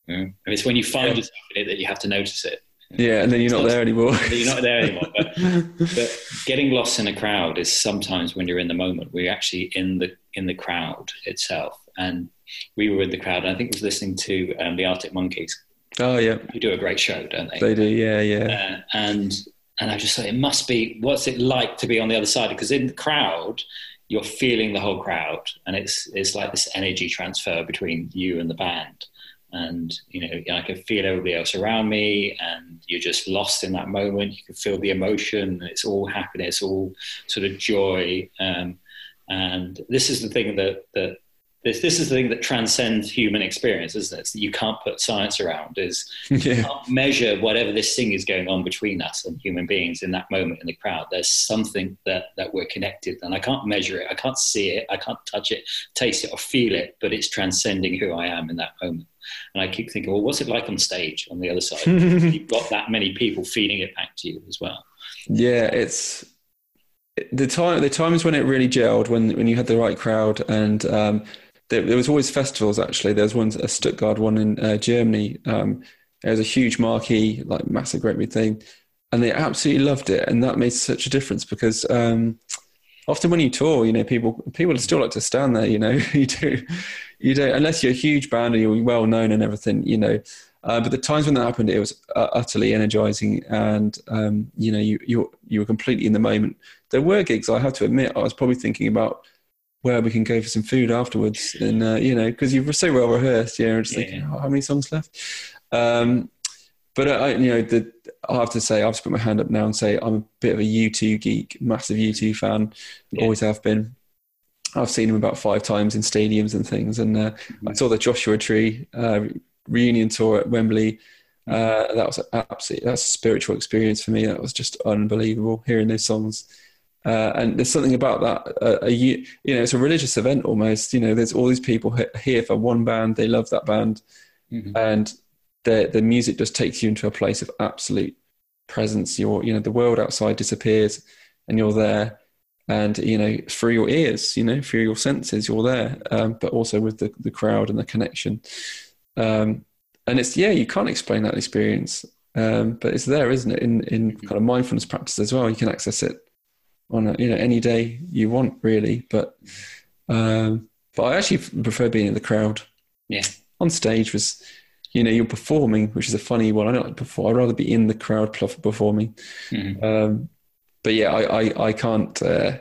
Mm. And it's when you find yeah. yourself in it that you have to notice it. Yeah, and then you're not there anymore. you're not there anymore. But, but, getting lost in a crowd is sometimes when you're in the moment. We're actually in the in the crowd itself, and we were in the crowd. And I think I was listening to um, the Arctic Monkeys. Oh yeah, you do a great show, don't they? They do, yeah, yeah. Uh, and and I just thought it must be what's it like to be on the other side because in the crowd you're feeling the whole crowd, and it's it's like this energy transfer between you and the band and you know I can feel everybody else around me, and you're just lost in that moment. You can feel the emotion. It's all happiness, all sort of joy. Um, and this is the thing that that this this is the thing that transcends human experience, isn't it? It's that you can't put science around. Is yeah. you can't measure whatever this thing is going on between us and human beings in that moment in the crowd. There's something that that we're connected, and I can't measure it. I can't see it. I can't touch it, taste it, or feel it. But it's transcending who I am in that moment. And I keep thinking, well, what's it like on stage on the other side? You've got that many people feeding it back to you as well. Yeah, it's the time. The times when it really gelled, when when you had the right crowd and. Um, there, there, was always festivals. Actually, there was one a Stuttgart one in uh, Germany. Um, it was a huge marquee, like massive, great big thing, and they absolutely loved it. And that made such a difference because um, often when you tour, you know, people people still like to stand there. You know, you do, you don't unless you're a huge band and you're well known and everything. You know. Uh, but the times when that happened, it was uh, utterly energizing, and um, you know, you you you were completely in the moment. There were gigs, I have to admit, I was probably thinking about where we can go for some food afterwards. And, uh, you know, because you're so well rehearsed, yeah, just yeah. thinking, oh, how many songs left? Um, but, uh, I, you know, the, I have to say, I've just put my hand up now and say I'm a bit of a U2 geek, massive U2 fan, yeah. always have been. I've seen him about five times in stadiums and things. And uh, mm-hmm. I saw the Joshua Tree uh, reunion tour at Wembley. Uh, that was absolutely that's a spiritual experience for me. That was just unbelievable hearing those songs uh, and there's something about that. Uh, a, you know, it's a religious event almost. You know, there's all these people here for one band. They love that band, mm-hmm. and the the music just takes you into a place of absolute presence. You're, you know, the world outside disappears, and you're there. And you know, through your ears, you know, through your senses, you're there. Um, but also with the the crowd and the connection. Um, and it's yeah, you can't explain that experience, um, but it's there, isn't it? In in mm-hmm. kind of mindfulness practice as well, you can access it on a, you know any day you want really. But um but i actually prefer being in the crowd. Yeah. On stage was you know you're performing which is a funny one. I don't like perform. I'd rather be in the crowd performing. Mm-hmm. um but yeah i i, I can't uh,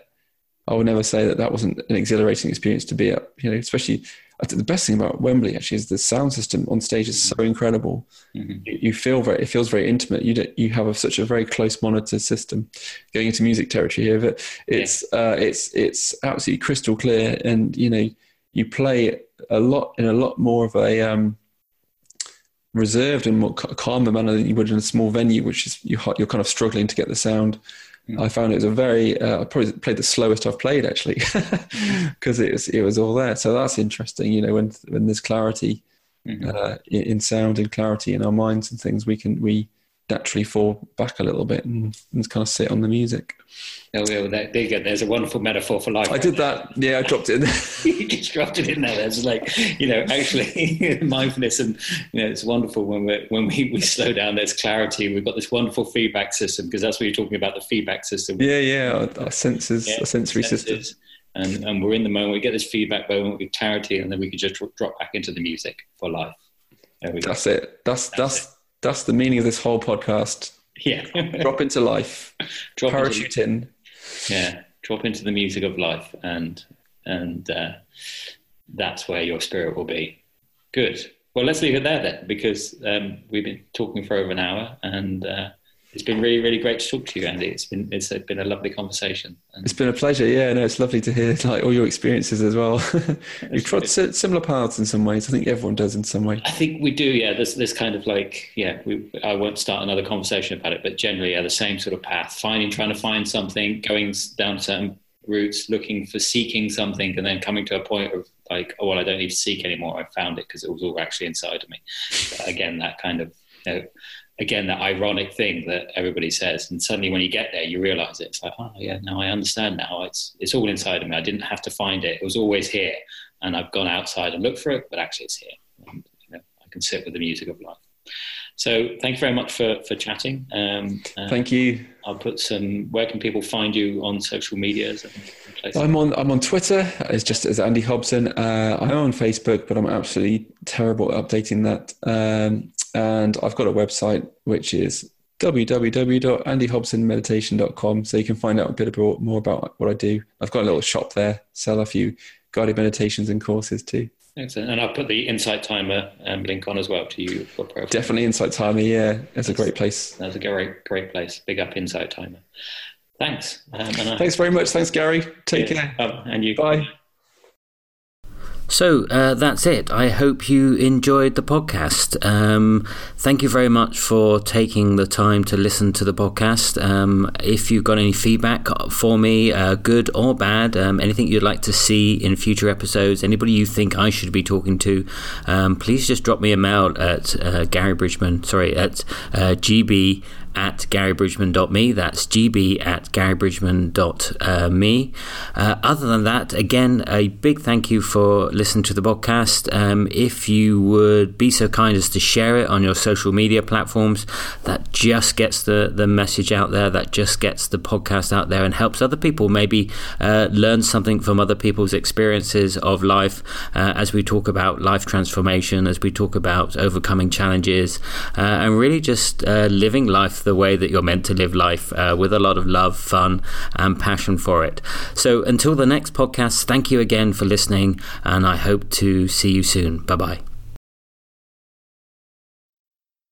i would never say that that wasn't an exhilarating experience to be at you know especially the best thing about Wembley actually is the sound system on stage is so incredible. Mm-hmm. You feel very, it feels very intimate. You you have a, such a very close monitor system. Going into music territory here, but it's yeah. uh, it's it's absolutely crystal clear, and you know you play a lot in a lot more of a um, reserved and more calmer manner than you would in a small venue, which is you, you're kind of struggling to get the sound. Mm. I found it was a very. Uh, I probably played the slowest I've played actually, because it was it was all there. So that's interesting. You know, when when there's clarity mm-hmm. uh, in sound and clarity in our minds and things, we can we naturally fall back a little bit and, and kind of sit on the music. Oh, well, there, there you go. There's a wonderful metaphor for life. I did that. Yeah, I dropped it in there. you just dropped it in there. There's like, you know, actually mindfulness and, you know, it's wonderful when we when we, we slow down, there's clarity. We've got this wonderful feedback system because that's what you're talking about, the feedback system. Yeah, yeah, our, our senses, yeah, sensory senses. system. And, and we're in the moment, we get this feedback moment with clarity and then we can just drop back into the music for life. There we go. That's it. That's, that's, that's, that's the meaning of this whole podcast. Yeah. drop into life. Drop parachute into, in yeah drop into the music of life and and uh, that's where your spirit will be good well let's leave it there then because um, we've been talking for over an hour and uh, it's been really, really great to talk to you, Andy. It's been it's been a lovely conversation. And it's been a pleasure. Yeah, no, it's lovely to hear like all your experiences as well. You've trod similar paths in some ways. I think everyone does in some way. I think we do. Yeah, there's this kind of like yeah. We, I won't start another conversation about it, but generally, yeah, the same sort of path. Finding, trying to find something, going down certain routes, looking for seeking something, and then coming to a point of like, oh well, I don't need to seek anymore. I found it because it was all actually inside of me. But again, that kind of you know, again that ironic thing that everybody says and suddenly when you get there you realize it. it's like oh yeah now i understand now. It's it's all inside of me. I didn't have to find it. It was always here and i've gone outside and looked for it but actually it's here. And, you know, i can sit with the music of life. So thank you very much for for chatting. Um, thank you. I'll put some where can people find you on social media? I'm on I'm on Twitter. It's just as Andy Hobson. Uh, I'm on Facebook, but I'm absolutely terrible at updating that. Um, and I've got a website which is www.andyhobsonmeditation.com. So you can find out a bit more about what I do. I've got a little shop there, sell a few guided meditations and courses too. Excellent. And I'll put the Insight Timer um, link on as well to you for profile. Definitely Insight Timer. Yeah, it's a great place. That's a great, great place. Big up Insight Timer. Thanks. Um, Thanks very much. Thanks, Gary. Take yeah. care. Um, and you. Bye. So uh, that's it. I hope you enjoyed the podcast. Um, thank you very much for taking the time to listen to the podcast. Um, if you've got any feedback for me, uh, good or bad, um, anything you'd like to see in future episodes, anybody you think I should be talking to, um, please just drop me a mail at uh, Gary Bridgeman, sorry, at uh, GB at garybridgeman.me. That's gb at garybridgeman.me. Uh, other than that, again, a big thank you for listening to the podcast. Um, if you would be so kind as to share it on your social media platforms, that just gets the, the message out there, that just gets the podcast out there and helps other people maybe uh, learn something from other people's experiences of life uh, as we talk about life transformation, as we talk about overcoming challenges, uh, and really just uh, living life the way that you're meant to live life uh, with a lot of love, fun, and passion for it. So until the next podcast, thank you again for listening, and I hope to see you soon. Bye bye.